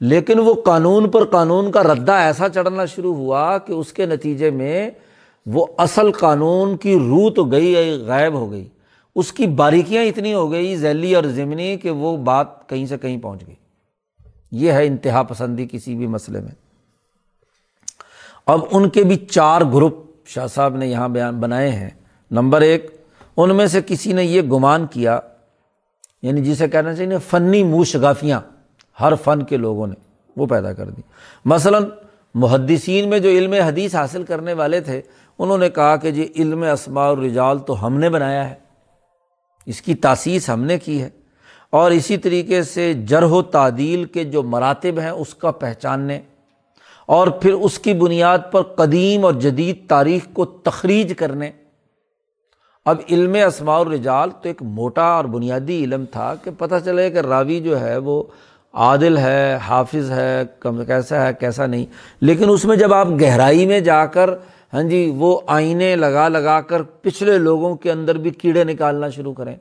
S1: لیکن وہ قانون پر قانون کا ردہ ایسا چڑھنا شروع ہوا کہ اس کے نتیجے میں وہ اصل قانون کی روح تو گئی غائب ہو گئی۔ اس کی باریکیاں اتنی ہو گئی، ذیلی اور ضمنی، کہ وہ بات کہیں سے کہیں پہنچ گئی۔ یہ ہے انتہا پسندی کسی بھی مسئلے میں۔ اب ان کے بھی چار گروپ شاہ صاحب نے یہاں بیان بنائے ہیں۔ نمبر ایک، ان میں سے کسی نے یہ گمان کیا یعنی جسے کہنا چاہیے فنی موشگافیاں ہر فن کے لوگوں نے وہ پیدا کر دی۔ مثلاً محدثین میں جو علم حدیث حاصل کرنے والے تھے انہوں نے کہا کہ جی علم اسماء الرجال تو ہم نے بنایا ہے، اس کی تاسیس ہم نے کی ہے۔ اور اسی طریقے سے جرح و تعدیل کے جو مراتب ہیں، اس کا پہچاننے اور پھر اس کی بنیاد پر قدیم اور جدید تاریخ کو تخریج کرنے۔ اب علم اسماع الرجال تو ایک موٹا اور بنیادی علم تھا کہ پتہ چلے کہ راوی جو ہے وہ عادل ہے، حافظ ہے کیسا ہے، کیسا نہیں۔ لیکن اس میں جب آپ گہرائی میں جا کر ہاں جی وہ آئینے لگا لگا کر پچھلے لوگوں کے اندر بھی کیڑے نکالنا شروع کریں۔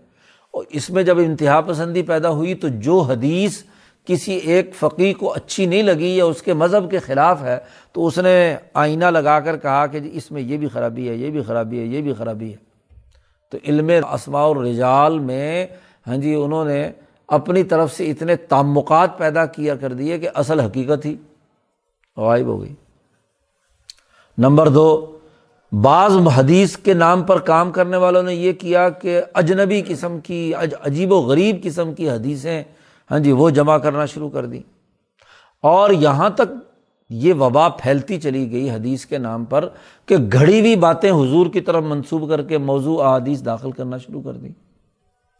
S1: اور اس میں جب انتہا پسندی پیدا ہوئی تو جو حدیث کسی ایک فقی کو اچھی نہیں لگی یا اس کے مذہب کے خلاف ہے، تو اس نے آئینہ لگا کر کہا کہ جی اس میں یہ بھی خرابی ہے، یہ بھی خرابی ہے، یہ بھی خرابی ہے۔ تو علم اسماء الرجال میں ہاں جی انہوں نے اپنی طرف سے اتنے تعمقات پیدا کیا کر دیے کہ اصل حقیقت ہی غائب ہو گئی۔ نمبر دو، بعض حدیث کے نام پر کام کرنے والوں نے یہ کیا کہ اجنبی قسم کی، عجیب و غریب قسم کی حدیثیں ہاں جی وہ جمع کرنا شروع کر دی اور یہاں تک یہ وبا پھیلتی چلی گئی حدیث کے نام پر کہ گھڑی ہوئی باتیں حضور کی طرف منسوب کر کے موضوع احادیث داخل کرنا شروع کر دی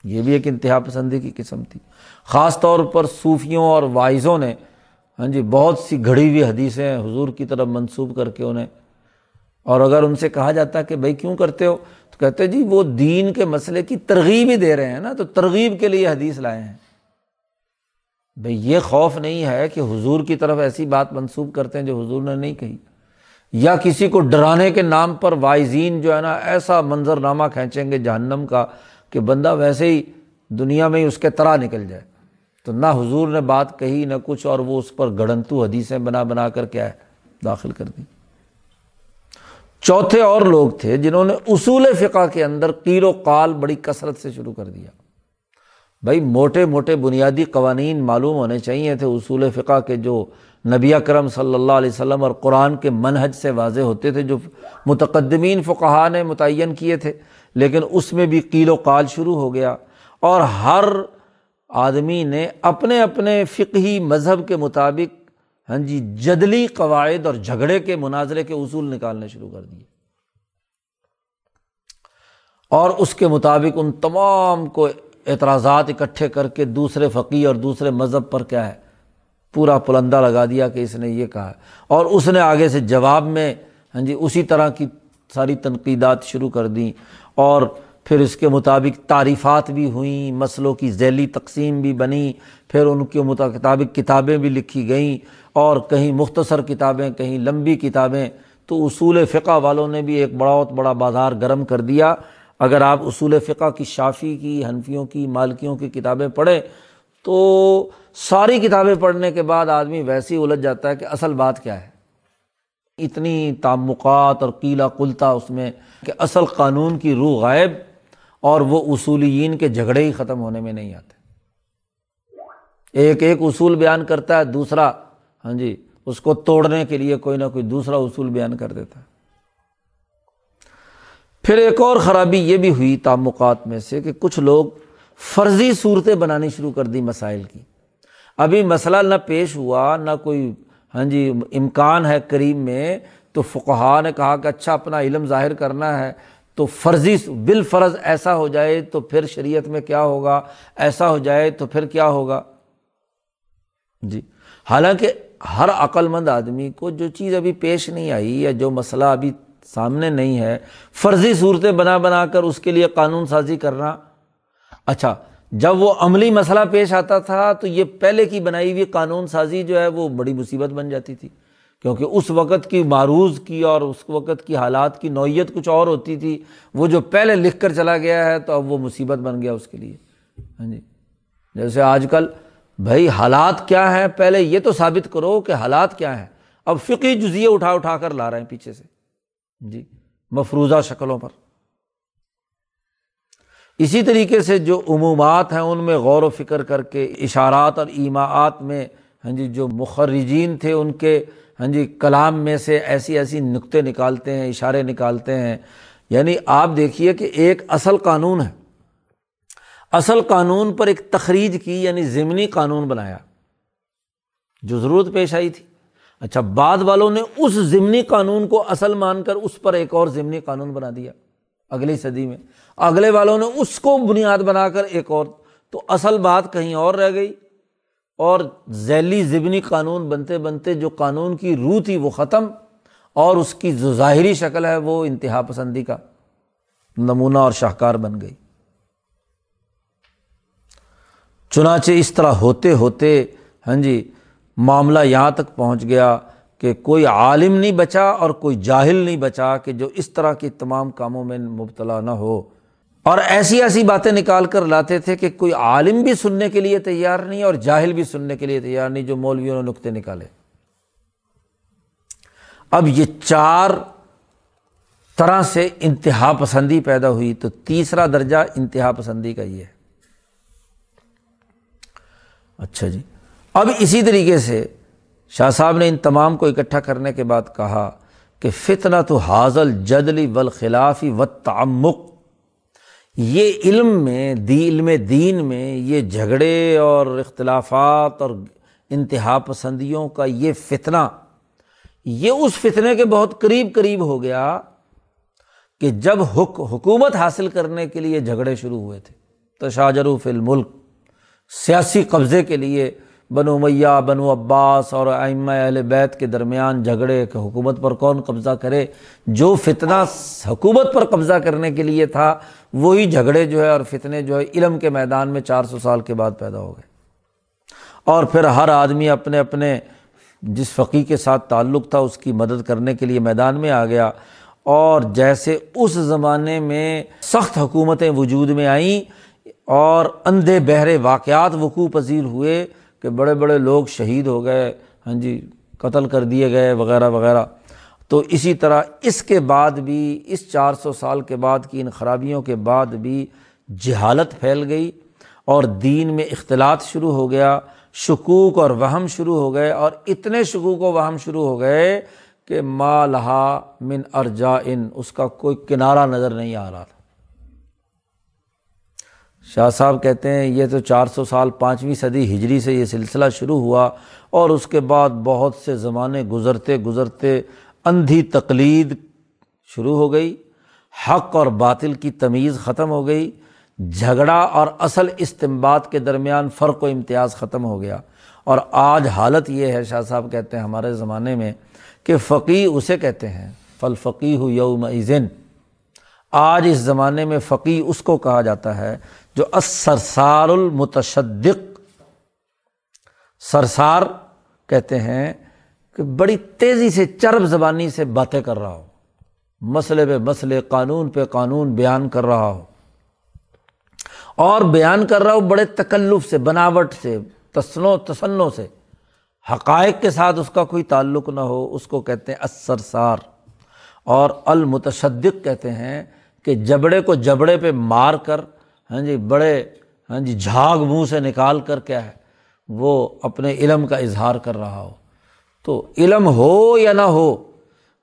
S1: یہ بھی ایک انتہا پسندی کی قسم تھی۔ خاص طور پر صوفیوں اور وائزوں نے ہاں جی بہت سی گھڑی ہوئی حدیثیں حضور کی طرف منسوب کر کے انہیں اور اگر ان سے کہا جاتا کہ بھائی کیوں کرتے ہو؟ تو کہتے جی وہ دین کے مسئلے کی ترغیب ہی دے رہے ہیں نا، تو ترغیب کے لیے حدیث لائے ہیں۔ بھائی یہ خوف نہیں ہے کہ حضور کی طرف ایسی بات منسوخ کرتے ہیں جو حضور نے نہیں کہی۔ یا کسی کو ڈرانے کے نام پر وائزین جو ہے نا، ایسا منظر نامہ کھینچیں گے جہنم کا کہ بندہ ویسے ہی دنیا میں ہی اس کے طرح نکل جائے۔ تو نہ حضور نے بات کہی، نہ کچھ، اور وہ اس پر گڑنتو حدیثیں بنا بنا کر کیا ہے، داخل کر دی۔ چوتھے اور لوگ تھے جنہوں نے اصول فقہ کے اندر قیر و قال بڑی کثرت سے شروع کر دیا۔ بھائی، موٹے موٹے بنیادی قوانین معلوم ہونے چاہیے تھے۔ اصول فقہ کے جو نبی کرم صلی اللہ علیہ وسلم اور قرآن کے منحج سے واضح ہوتے تھے، جو متقدمین فقہ نے متعین کیے تھے، لیکن اس میں بھی قیل و قال شروع ہو گیا۔ اور ہر آدمی نے اپنے اپنے فقہی مذہب کے مطابق ہاں جی جدلی قواعد اور جھگڑے کے مناظرے کے اصول نکالنے شروع کر دیے۔ اور اس کے مطابق ان تمام کو اعتراضات اکٹھے کر کے دوسرے فقی اور دوسرے مذہب پر کیا ہے، پورا پلندہ لگا دیا کہ اس نے یہ کہا اور اس نے آگے سے جواب میں ہاں جی اسی طرح کی ساری تنقیدات شروع کر دیں۔ اور پھر اس کے مطابق تعریفات بھی ہوئیں، مسئلوں کی ذیلی تقسیم بھی بنی، پھر ان کے مطابق کتابیں بھی لکھی گئیں اور کہیں مختصر کتابیں، کہیں لمبی کتابیں۔ تو اصول فقہ والوں نے بھی ایک بڑا بڑا بازار گرم کر دیا۔ اگر آپ اصول فقہ کی شافی کی، حنفیوں کی، مالکیوں کی کتابیں پڑھیں، تو ساری کتابیں پڑھنے کے بعد آدمی ویسے ہی الجھ جاتا ہے کہ اصل بات کیا ہے۔ اتنی تعمقات اور قیلا کلتا اس میں کہ اصل قانون کی روح غائب۔ اور وہ اصولین کے جھگڑے ہی ختم ہونے میں نہیں آتے۔ ایک ایک اصول بیان کرتا ہے، دوسرا ہاں جی اس کو توڑنے کے لیے کوئی نہ کوئی دوسرا اصول بیان کر دیتا ہے۔ پھر ایک اور خرابی یہ بھی ہوئی تعمقات میں سے کہ کچھ لوگ فرضی صورتیں بنانی شروع کر دی مسائل کی۔ ابھی مسئلہ نہ پیش ہوا، نہ کوئی ہاں جی امکان ہے کریم میں، تو فقہ نے کہا کہ اچھا اپنا علم ظاہر کرنا ہے۔ تو فرضی بال فرض ایسا ہو جائے تو پھر شریعت میں کیا ہوگا؟ ایسا ہو جائے تو پھر کیا ہوگا؟ جی۔ حالانکہ ہر عقل مند آدمی کو جو چیز ابھی پیش نہیں آئی یا جو مسئلہ ابھی سامنے نہیں ہے، فرضی صورتیں بنا بنا کر اس کے لیے قانون سازی کرنا۔ اچھا جب وہ عملی مسئلہ پیش آتا تھا تو یہ پہلے کی بنائی ہوئی قانون سازی جو ہے وہ بڑی مصیبت بن جاتی تھی۔ کیونکہ اس وقت کی معروض کی اور اس وقت کی حالات کی نوعیت کچھ اور ہوتی تھی، وہ جو پہلے لکھ کر چلا گیا ہے تو اب وہ مصیبت بن گیا اس کے لیے۔ ہاں جی۔ جیسے آج کل، بھائی حالات کیا ہیں؟ پہلے یہ تو ثابت کرو کہ حالات کیا ہیں۔ اب فقی جزیے اٹھا اٹھا کر لا رہے ہیں پیچھے سے۔ ہاں جی۔ مفروضہ شکلوں پر۔ اسی طریقے سے جو عمومات ہیں، ان میں غور و فکر کر کے اشارات اور ایماعات میں ہاں جی جو مخرجین تھے، ان کے ہاں جی کلام میں سے ایسی ایسی نقطے نکالتے ہیں، اشارے نکالتے ہیں۔ یعنی آپ دیکھیے کہ ایک اصل قانون ہے۔ اصل قانون پر ایک تخریج کی یعنی ضمنی قانون بنایا۔ جو ضرورت پیش آئی تھی۔ اچھا بعد والوں نے اس ضمنی قانون کو اصل مان کر اس پر ایک اور ضمنی قانون بنا دیا۔ اگلی صدی میں۔ اگلے والوں نے اس کو بنیاد بنا کر ایک اور۔ تو اصل بات کہیں اور رہ گئی۔ اور ذیلی ضمنی قانون بنتے بنتے جو قانون کی روح تھی وہ ختم اور اس کی جو ظاہری شکل ہے وہ انتہا پسندی کا نمونہ اور شاہکار بن گئی۔ چنانچہ اس طرح ہوتے ہوتے ہاں جی معاملہ یہاں تک پہنچ گیا کہ کوئی عالم نہیں بچا اور کوئی جاہل نہیں بچا کہ جو اس طرح کے تمام کاموں میں مبتلا نہ ہو۔ اور ایسی ایسی باتیں نکال کر لاتے تھے کہ کوئی عالم بھی سننے کے لیے تیار نہیں اور جاہل بھی سننے کے لیے تیار نہیں جو مولویوں نے نقطے نکالے۔ اب یہ چار طرح سے انتہا پسندی پیدا ہوئی تو تیسرا درجہ انتہا پسندی کا یہ ہے۔ اچھا جی۔ اب اسی طریقے سے شاہ صاحب نے ان تمام کو اکٹھا کرنے کے بعد کہا کہ فتنا تو حاضل جدلی ول خلافی و تعمک یہ علم میں، دی علم دین میں، یہ جھگڑے اور اختلافات اور انتہا پسندیوں کا یہ فتنہ، یہ اس فتنے کے بہت قریب قریب ہو گیا کہ جب حک، حکومت حاصل کرنے کے لیے جھگڑے شروع ہوئے تھے تو فی الملک، سیاسی قبضے کے لیے بنو میاں بنو عباس اور ائمہ اہل بیت کے درمیان جھگڑے کہ حکومت پر کون قبضہ کرے؟ جو فتنہ حکومت پر قبضہ کرنے کے لیے تھا، وہی جھگڑے جو ہے اور فتنے جو ہے علم کے میدان میں چار سو سال کے بعد پیدا ہو گئے۔ اور پھر ہر آدمی اپنے اپنے جس فقی کے ساتھ تعلق تھا، اس کی مدد کرنے کے لیے میدان میں آ گیا۔ اور جیسے اس زمانے میں سخت حکومتیں وجود میں آئیں اور اندھے بہرے واقعات وقوع پذیر ہوئے کہ بڑے بڑے لوگ شہید ہو گئے ہاں جی قتل کر دیے گئے وغیرہ وغیرہ۔ تو اسی طرح اس کے بعد بھی، اس چار سو سال کے بعد کی ان خرابیوں کے بعد بھی جہالت پھیل گئی اور دین میں اختلاط شروع ہو گیا، شکوک اور وہم شروع ہو گئے اور اتنے شکوک و وہم شروع ہو گئے کہ ما لہا من ارجا ان اس کا کوئی کنارہ نظر نہیں آ رہا تھا۔ شاہ صاحب کہتے ہیں، یہ تو چار سو سال پانچویں صدی ہجری سے یہ سلسلہ شروع ہوا اور اس کے بعد بہت سے زمانے گزرتے گزرتے اندھی تقلید شروع ہو گئی، حق اور باطل کی تمیز ختم ہو گئی، جھگڑا اور اصل استمباد کے درمیان فرق و امتیاز ختم ہو گیا۔ اور آج حالت یہ ہے، شاہ صاحب کہتے ہیں، ہمارے زمانے میں کہ فقی اسے کہتے ہیں فل فقی ہو یوم ایزن آج اس زمانے میں فقی اس کو کہا جاتا ہے جو سرسار المتشدق، سرسار کہتے ہیں کہ بڑی تیزی سے چرب زبانی سے باتیں کر رہا ہو، مسئلے پہ مسئلے، قانون پہ قانون بیان کر رہا ہو۔ اور بیان کر رہا ہو بڑے تکلف سے، بناوٹ سے، تسنو، تسنوں سے۔ حقائق کے ساتھ اس کا کوئی تعلق نہ ہو، اس کو کہتے ہیں اسرسار اور المتشدق کہتے ہیں کہ جبڑے کو جبڑے پہ مار کر ہاں جی بڑے ہاں جی جھاگ منہ سے نکال کر کیا ہے، وہ اپنے علم کا اظہار کر رہا ہو۔ تو علم ہو یا نہ ہو،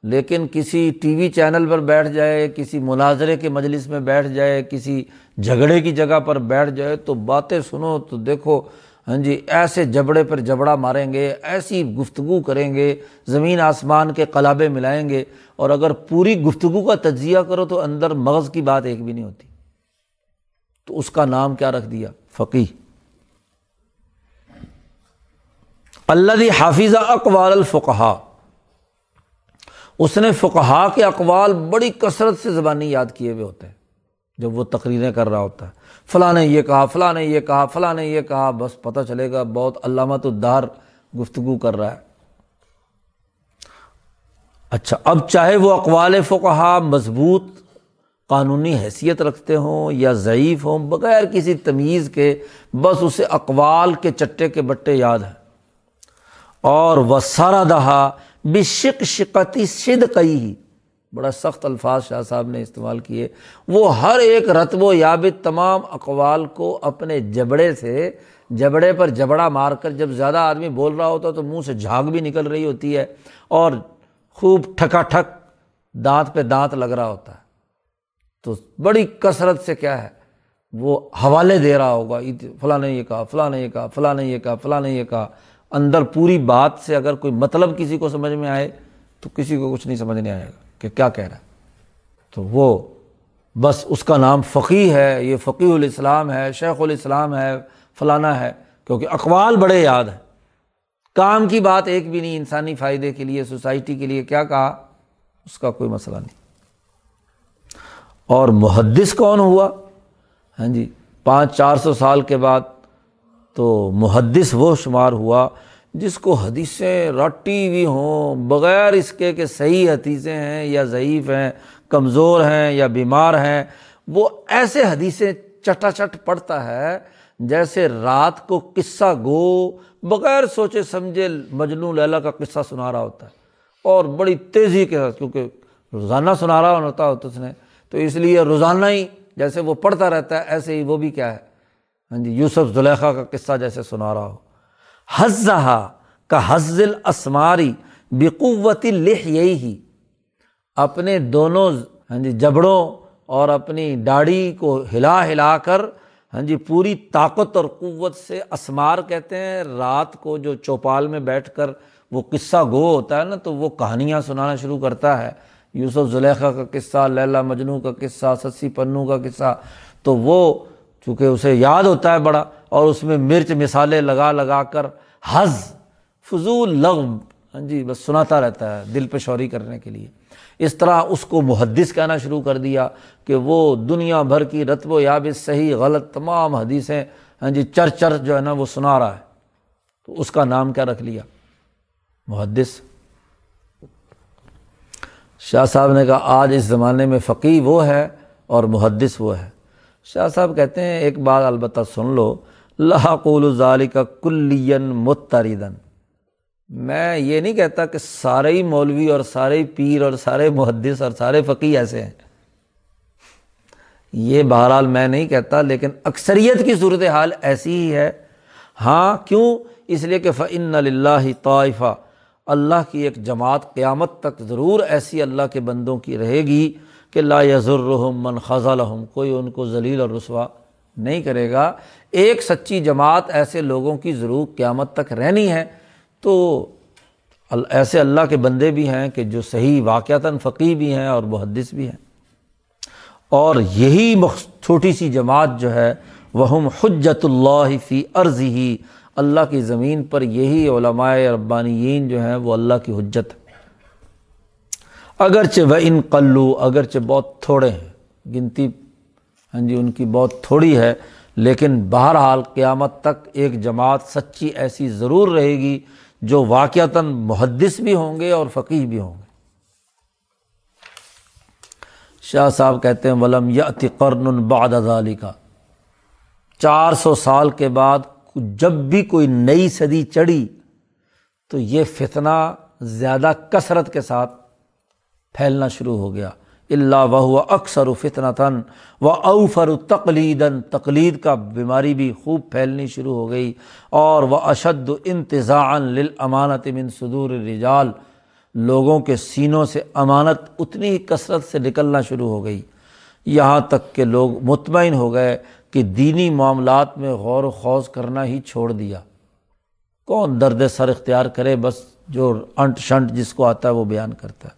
S1: لیکن کسی ٹی وی چینل پر بیٹھ جائے، کسی مناظرے کے مجلس میں بیٹھ جائے، کسی جھگڑے کی جگہ پر بیٹھ جائے، تو باتیں سنو، تو دیکھو ہاں جی ایسے جبڑے پر جبڑا ماریں گے، ایسی گفتگو کریں گے، زمین آسمان کے قلابے ملائیں گے، اور اگر پوری گفتگو کا تجزیہ کرو تو اندر مغز کی بات ایک بھی نہیں ہوتی۔ تو اس کا نام کیا رکھ دیا؟ فقی اللہ حافظہ اقوال الفقہ اس نے فقہا کے اقوال بڑی کثرت سے زبانی یاد کیے ہوئے ہوتے ہیں، جب وہ تقریریں کر رہا ہوتا ہے، فلاں نے یہ کہا، فلاں نے یہ کہا، فلاں نے یہ کہا، بس پتہ چلے گا، بہت علامت الدار گفتگو کر رہا ہے۔ اچھا اب چاہے وہ اقوال فقہا مضبوط قانونی حیثیت رکھتے ہوں یا ضعیف ہوں، بغیر کسی تمیز کے، بس اسے اقوال کے چٹے کے بٹے یاد ہیں۔ اور وہ سارا دہا بشق شکتی شد کئی بڑا سخت الفاظ شاہ صاحب نے استعمال کیے۔ وہ ہر ایک رتب و یابت تمام اقوال کو اپنے جبڑے سے، جبڑے پر جبڑا مار کر جب زیادہ آدمی بول رہا ہوتا تو منہ سے جھاگ بھی نکل رہی ہوتی ہے اور خوب ٹھکا ٹھک دانت پہ دانت لگ رہا ہوتا ہے۔ تو بڑی کثرت سے کیا ہے، وہ حوالے دے رہا ہوگا فلاں نے یہ کہا، فلاں نے یہ کہا، فلاں نے یہ کہا، فلاں نے یہ کہا۔ اندر پوری بات سے اگر کوئی مطلب کسی کو سمجھ میں آئے تو کسی کو کچھ نہیں سمجھ نہیں آئے گا کہ کیا کہہ رہا ہے۔ تو وہ بس اس کا نام فقی ہے، یہ فقی الاسلام ہے، شیخ الاسلام ہے، فلانا ہے، کیونکہ اقوال بڑے یاد ہیں۔ کام کی بات ایک بھی نہیں، انسانی فائدے کے لیے، سوسائٹی کے لیے کیا کہا، اس کا کوئی مسئلہ نہیں۔ اور محدث کون ہوا؟ ہاں جی پانچ چار سو سال کے بعد تو محدث وہ شمار ہوا جس کو حدیثیں رٹی ہوئی ہوں، بغیر اس کے کہ صحیح حدیثیں ہیں یا ضعیف ہیں، کمزور ہیں یا بیمار ہیں، وہ ایسے حدیثیں چٹا چٹ پڑتا ہے جیسے رات کو قصہ گو، بغیر سوچے سمجھے مجنو لیلا کا قصہ سنا رہا ہوتا ہے اور بڑی تیزی کے ساتھ، کیونکہ روزانہ سنا رہا ہوتا ہوتا اس نے تو اس لیے روزانہ ہی جیسے وہ پڑھتا رہتا ہے، ایسے ہی وہ بھی کیا ہے؟ ہاں جی یوسف زلیخا کا قصہ جیسے سنا رہا ہو حزہ کا حزل اسماری بقوت لہ یہی ہی اپنے دونوں ہاں جی جبڑوں اور اپنی داڑھی کو ہلا ہلا کر ہاں جی پوری طاقت اور قوت سے اسمار کہتے ہیں۔ رات کو جو چوپال میں بیٹھ کر وہ قصہ گو ہوتا ہے نا، تو وہ کہانیاں سنانا شروع کرتا ہے۔ یوسف زلیخا کا قصہ لیلا مجنو کا قصہ، سسی پنو کا قصہ، تو وہ چونکہ اسے یاد ہوتا ہے بڑا اور اس میں مرچ مثالیں لگا لگا کر حز، فضول لغم ہاں جی بس سناتا رہتا ہے دل پہ شوری کرنے کے لیے۔ اس طرح اس کو محدث کہنا شروع کر دیا کہ وہ دنیا بھر کی رتب و یاب صحیح، غلط، تمام حدیثیں ہاں جی چر چر جو ہے نا وہ سنا رہا ہے۔ تو اس کا نام کیا رکھ لیا؟ محدث۔ شاہ صاحب نے کہا، آج اس زمانے میں فقی وہ ہے اور محدث وہ ہے۔ شاہ صاحب کہتے ہیں، ایک بات البتہ سن لو قول ظالی کا کلین متریدن میں یہ نہیں کہتا کہ سارے ہی مولوی اور سارے پیر اور سارے محدث اور سارے فقی ایسے ہیں۔ یہ بہرحال میں نہیں کہتا، لیکن اکثریت کی صورت حال ایسی ہی ہے۔ ہاں کیوں؟ اس لیے کہ فعن اللہ طائفہ اللہ کی ایک جماعت قیامت تک ضرور ایسی اللہ کے بندوں کی رہے گی کہ لا یزرحم من خزا لحم کوئی ان کو ذلیل اور رسوا نہیں کرے گا۔ ایک سچی جماعت ایسے لوگوں کی ضرور قیامت تک رہنی ہے۔ تو ایسے اللہ کے بندے بھی ہیں کہ جو صحیح واقعتاً فقی بھی ہیں اور محدث بھی ہیں۔ اور یہی چھوٹی سی جماعت جو ہے وہ حجت اللہ فی عرض ہی اللہ کی زمین پر یہی علماء ربانیین جو ہیں وہ اللہ کی حجت ہے اگرچہ وہ ان قلو، اگرچہ بہت تھوڑے ہیں، گنتی ہاں جی ان کی بہت تھوڑی ہے، لیکن بہرحال قیامت تک ایک جماعت سچی ایسی ضرور رہے گی جو واقعتاً محدث بھی ہوں گے اور فقیر بھی ہوں گے۔ شاہ صاحب کہتے ہیں، ولم یا قرن بعد ازالی کا چار سو سال کے بعد جب بھی کوئی نئی صدی چڑھی تو یہ فتنہ زیادہ کثرت کے ساتھ پھیلنا شروع ہو گیا۔ اللہ وہ اکثر و فتنا تن و اوفر تقلیدن تقلید کا بیماری بھی خوب پھیلنی شروع ہو گئی۔ اور وہ اشد انتظاً للامانت من صدور رجال لوگوں کے سینوں سے امانت اتنی ہی کثرت سے نکلنا شروع ہو گئی۔ یہاں تک کہ لوگ مطمئن ہو گئے کہ دینی معاملات میں غور و خوض کرنا ہی چھوڑ دیا۔ کون درد سر اختیار کرے، بس جو انٹ شنٹ جس کو آتا ہے وہ بیان کرتا ہے۔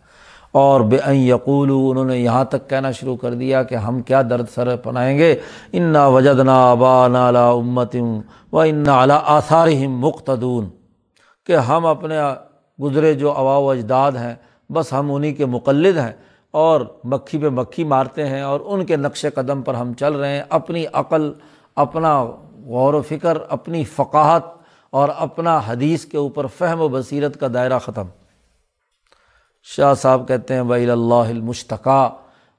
S1: اور بے این یقول انہوں نے یہاں تک کہنا شروع کر دیا کہ ہم کیا درد سر پنائیں گے۔ انا وجد نا ابا نالا امت و انا اعلیٰ آثار مقتدون۔ کہ ہم اپنے گزرے جو ابا و اجداد ہیں، بس ہم انہیں کے مقلد ہیں۔ اور مکھی پہ مکھی مارتے ہیں اور ان کے نقش قدم پر ہم چل رہے ہیں۔ اپنی عقل، اپنا غور و فکر، اپنی فقاہت اور اپنا حدیث کے اوپر فہم و بصیرت کا دائرہ ختم۔ شاہ صاحب کہتے ہیں وہی اللہ المشتقا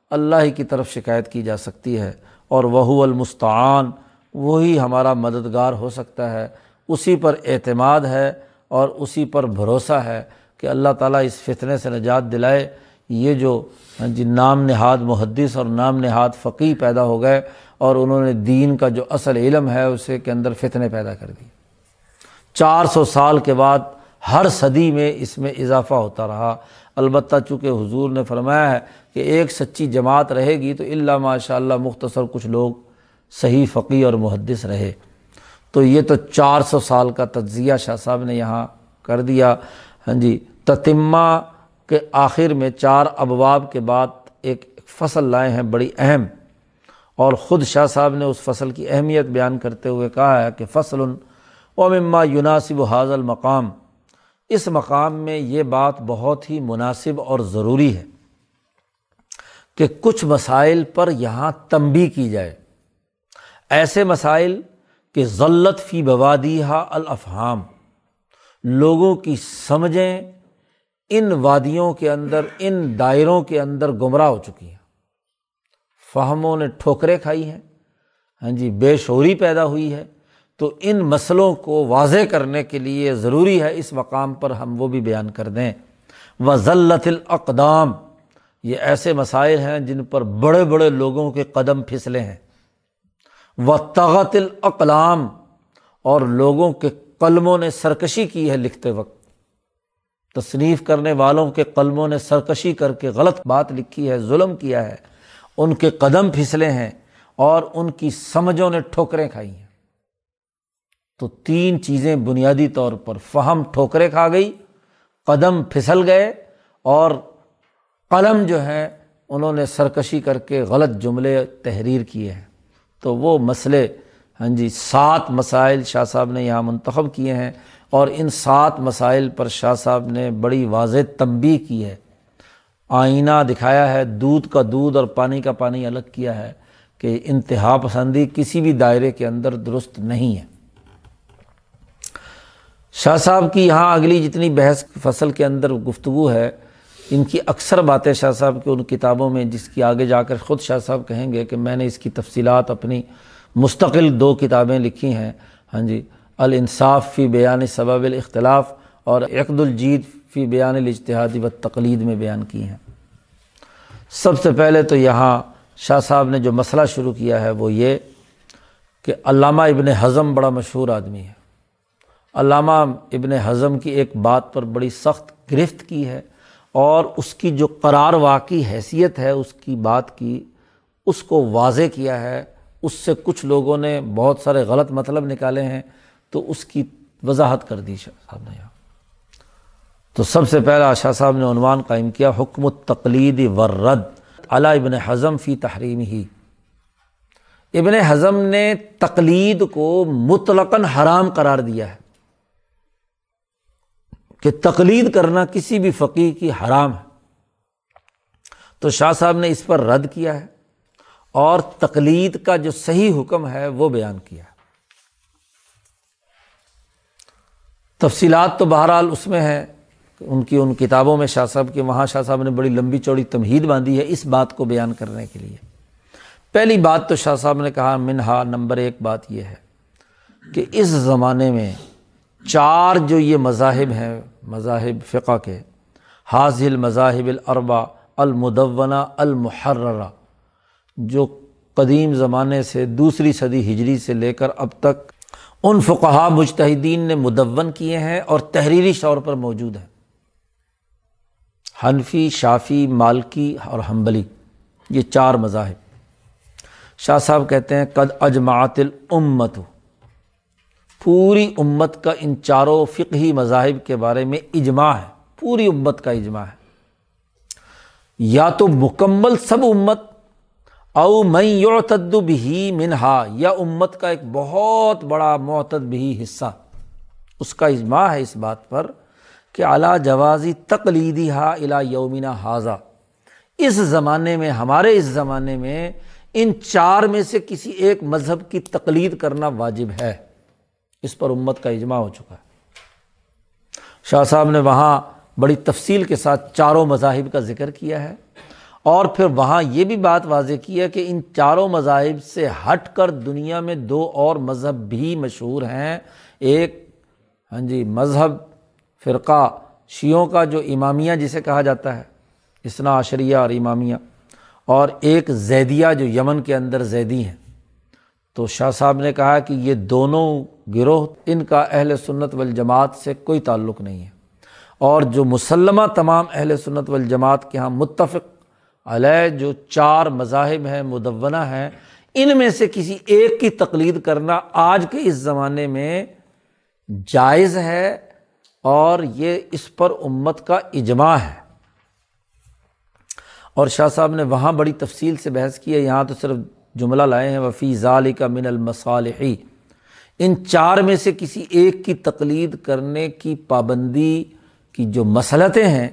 S1: اللہ ہی کی طرف شکایت کی جا سکتی ہے اور وہ المستعان۔ وہی ہمارا مددگار ہو سکتا ہے۔ اسی پر اعتماد ہے اور اسی پر بھروسہ ہے کہ اللہ تعالیٰ اس فتنے سے نجات دلائے۔ یہ جو ہاں جی نام نہاد محدث اور نام نہاد فقی پیدا ہو گئے اور انہوں نے دین کا جو اصل علم ہے اسے کے اندر فتنے پیدا کر دی چار سو سال کے بعد ہر صدی میں اس میں اضافہ ہوتا رہا۔ البتہ چونکہ حضور نے فرمایا ہے کہ ایک سچی جماعت رہے گی تو اللہ ماشاء اللہ مختصر کچھ لوگ صحیح فقی اور محدث رہے۔ تو یہ تو چار سو سال کا تجزیہ شاہ صاحب نے یہاں کر دیا۔ ہاں جی تتمہ کے آخر میں چار ابواب کے بعد ایک فصل لائے ہیں بڑی اہم۔ اور خود شاہ صاحب نے اس فصل کی اہمیت بیان کرتے ہوئے کہا ہے کہ فصل و مما یوناسب حاض المقام۔ اس مقام میں یہ بات بہت ہی مناسب اور ضروری ہے کہ کچھ مسائل پر یہاں تنبی کی جائے۔ ایسے مسائل کہ ضلعت فی بوادی ہا الافہام۔ لوگوں کی سمجھیں ان وادیوں کے اندر، ان دائروں کے اندر گمراہ ہو چکی ہیں۔ فہموں نے ٹھوکریں کھائی ہیں۔ ہاں جی بے شعوری پیدا ہوئی ہے۔ تو ان مسئلوں کو واضح کرنے کے لیے ضروری ہے اس مقام پر ہم وہ بھی بیان کر دیں۔ و ضلعت الاقدام یہ ایسے مسائل ہیں جن پر بڑے بڑے لوگوں کے قدم پھسلے ہیں۔ و طغت الاقلام اور لوگوں کے قلموں نے سرکشی کی ہے لکھتے وقت۔ تصنیف کرنے والوں کے قلموں نے سرکشی کر کے غلط بات لکھی ہے، ظلم کیا ہے۔ ان کے قدم پھسلے ہیں اور ان کی سمجھوں نے ٹھوکریں کھائی ہیں۔ تو تین چیزیں بنیادی طور پر فہم ٹھوکریں کھا گئی، قدم پھسل گئے اور قلم جو ہے انہوں نے سرکشی کر کے غلط جملے تحریر کیے ہیں۔ تو وہ مسئلے ہاں جی سات مسائل شاہ صاحب نے یہاں منتخب کیے ہیں۔ اور ان سات مسائل پر شاہ صاحب نے بڑی واضح تنبی کی ہے۔ آئینہ دکھایا ہے، دودھ کا دودھ اور پانی کا پانی الگ کیا ہے کہ انتہا پسندی کسی بھی دائرے کے اندر درست نہیں ہے۔ شاہ صاحب کی یہاں اگلی جتنی بحث فصل کے اندر گفتگو ہے، ان کی اکثر باتیں شاہ صاحب کی ان کتابوں میں، جس کی آگے جا کر خود شاہ صاحب کہیں گے کہ میں نے اس کی تفصیلات اپنی مستقل دو کتابیں لکھی ہیں۔ ہاں جی الانصاف فی بیان سبب الاختلاف اور عقد الجید فی بیان الاجتہادی و تقلید میں بیان کی ہیں۔ سب سے پہلے تو یہاں شاہ صاحب نے جو مسئلہ شروع کیا ہے وہ یہ کہ علامہ ابن ہضم بڑا مشہور آدمی ہے۔ علامہ ابن ہضم کی ایک بات پر بڑی سخت گرفت کی ہے اور اس کی جو قرار واقعی حیثیت ہے، اس کی بات کی، اس کو واضح کیا ہے۔ اس سے کچھ لوگوں نے بہت سارے غلط مطلب نکالے ہیں۔ تو اس کی وضاحت کر دی شاہ صاحب نے یہاں۔ تو سب سے پہلا شاہ صاحب نے عنوان قائم کیا، حکم التقلید ورد علی ابن ہضم فی تحریم ہی ابن ہضم نے تقلید کو مطلقاً حرام قرار دیا ہے کہ تقلید کرنا کسی بھی فقیر کی حرام ہے۔ تو شاہ صاحب نے اس پر رد کیا ہے اور تقلید کا جو صحیح حکم ہے وہ بیان کیا ہے۔ تفصیلات تو بہرحال اس میں ہے ان کی ان کتابوں میں شاہ صاحب کے وہاں شاہ صاحب نے بڑی لمبی چوڑی تمہید باندھی ہے اس بات کو بیان کرنے کے لیے۔ پہلی بات تو شاہ صاحب نے کہا، منہا نمبر ایک بات یہ ہے کہ اس زمانے میں چار جو یہ مذاہب ہیں، مذاہب فقہ کے، حاضل مذاہب الربا المدونہ المحرہ جو قدیم زمانے سے دوسری صدی ہجری سے لے کر اب تک ان فقہ مجتہدین نے مدون کیے ہیں اور تحریری طور پر موجود ہیں۔ حنفی، شافی، مالکی اور حنبلی، یہ چار مذاہب۔ شاہ صاحب کہتے ہیں، قد اجماعت الامت۔ پوری امت کا ان چاروں فقہی مذاہب کے بارے میں اجماع ہے۔ پوری امت کا اجماع ہے۔ یا تو مکمل سب امت او میں یعتد بھی منہا، یا امت کا ایک بہت بڑا معتد بھی حصہ۔ اس کا اجماع ہے اس بات پر کہ اعلیٰ جوازی تقلیدی ہا الا یومینہ حاضہ اس زمانے میں، ہمارے اس زمانے میں ان چار میں سے کسی ایک مذہب کی تقلید کرنا واجب ہے۔ اس پر امت کا اجماع ہو چکا ہے۔ شاہ صاحب نے وہاں بڑی تفصیل کے ساتھ چاروں مذاہب کا ذکر کیا ہے۔ اور پھر وہاں یہ بھی بات واضح کی ہے کہ ان چاروں مذاہب سے ہٹ کر دنیا میں دو اور مذہب بھی مشہور ہیں۔ ایک ہاں جی مذہب فرقہ شیعوں کا جو امامیہ جسے کہا جاتا ہے اسنا عشریہ اور امامیہ، اور ایک زیدیہ جو یمن کے اندر زیدی ہیں۔ تو شاہ صاحب نے کہا کہ یہ دونوں گروہ، ان کا اہل سنت والجماعت سے کوئی تعلق نہیں ہے۔ اور جو مسلمہ تمام اہل سنت والجماعت کے یہاں متفق علیہ جو چار مذاہب ہیں، مدونہ ہیں، ان میں سے کسی ایک کی تقلید کرنا آج کے اس زمانے میں جائز ہے اور یہ اس پر امت کا اجماع ہے۔ اور شاہ صاحب نے وہاں بڑی تفصیل سے بحث کی ہے، یہاں تو صرف جملہ لائے ہیں وفی ظال کا من المصالحی ان چار میں سے کسی ایک کی تقلید کرنے کی پابندی کی جو مسلطیں ہیں،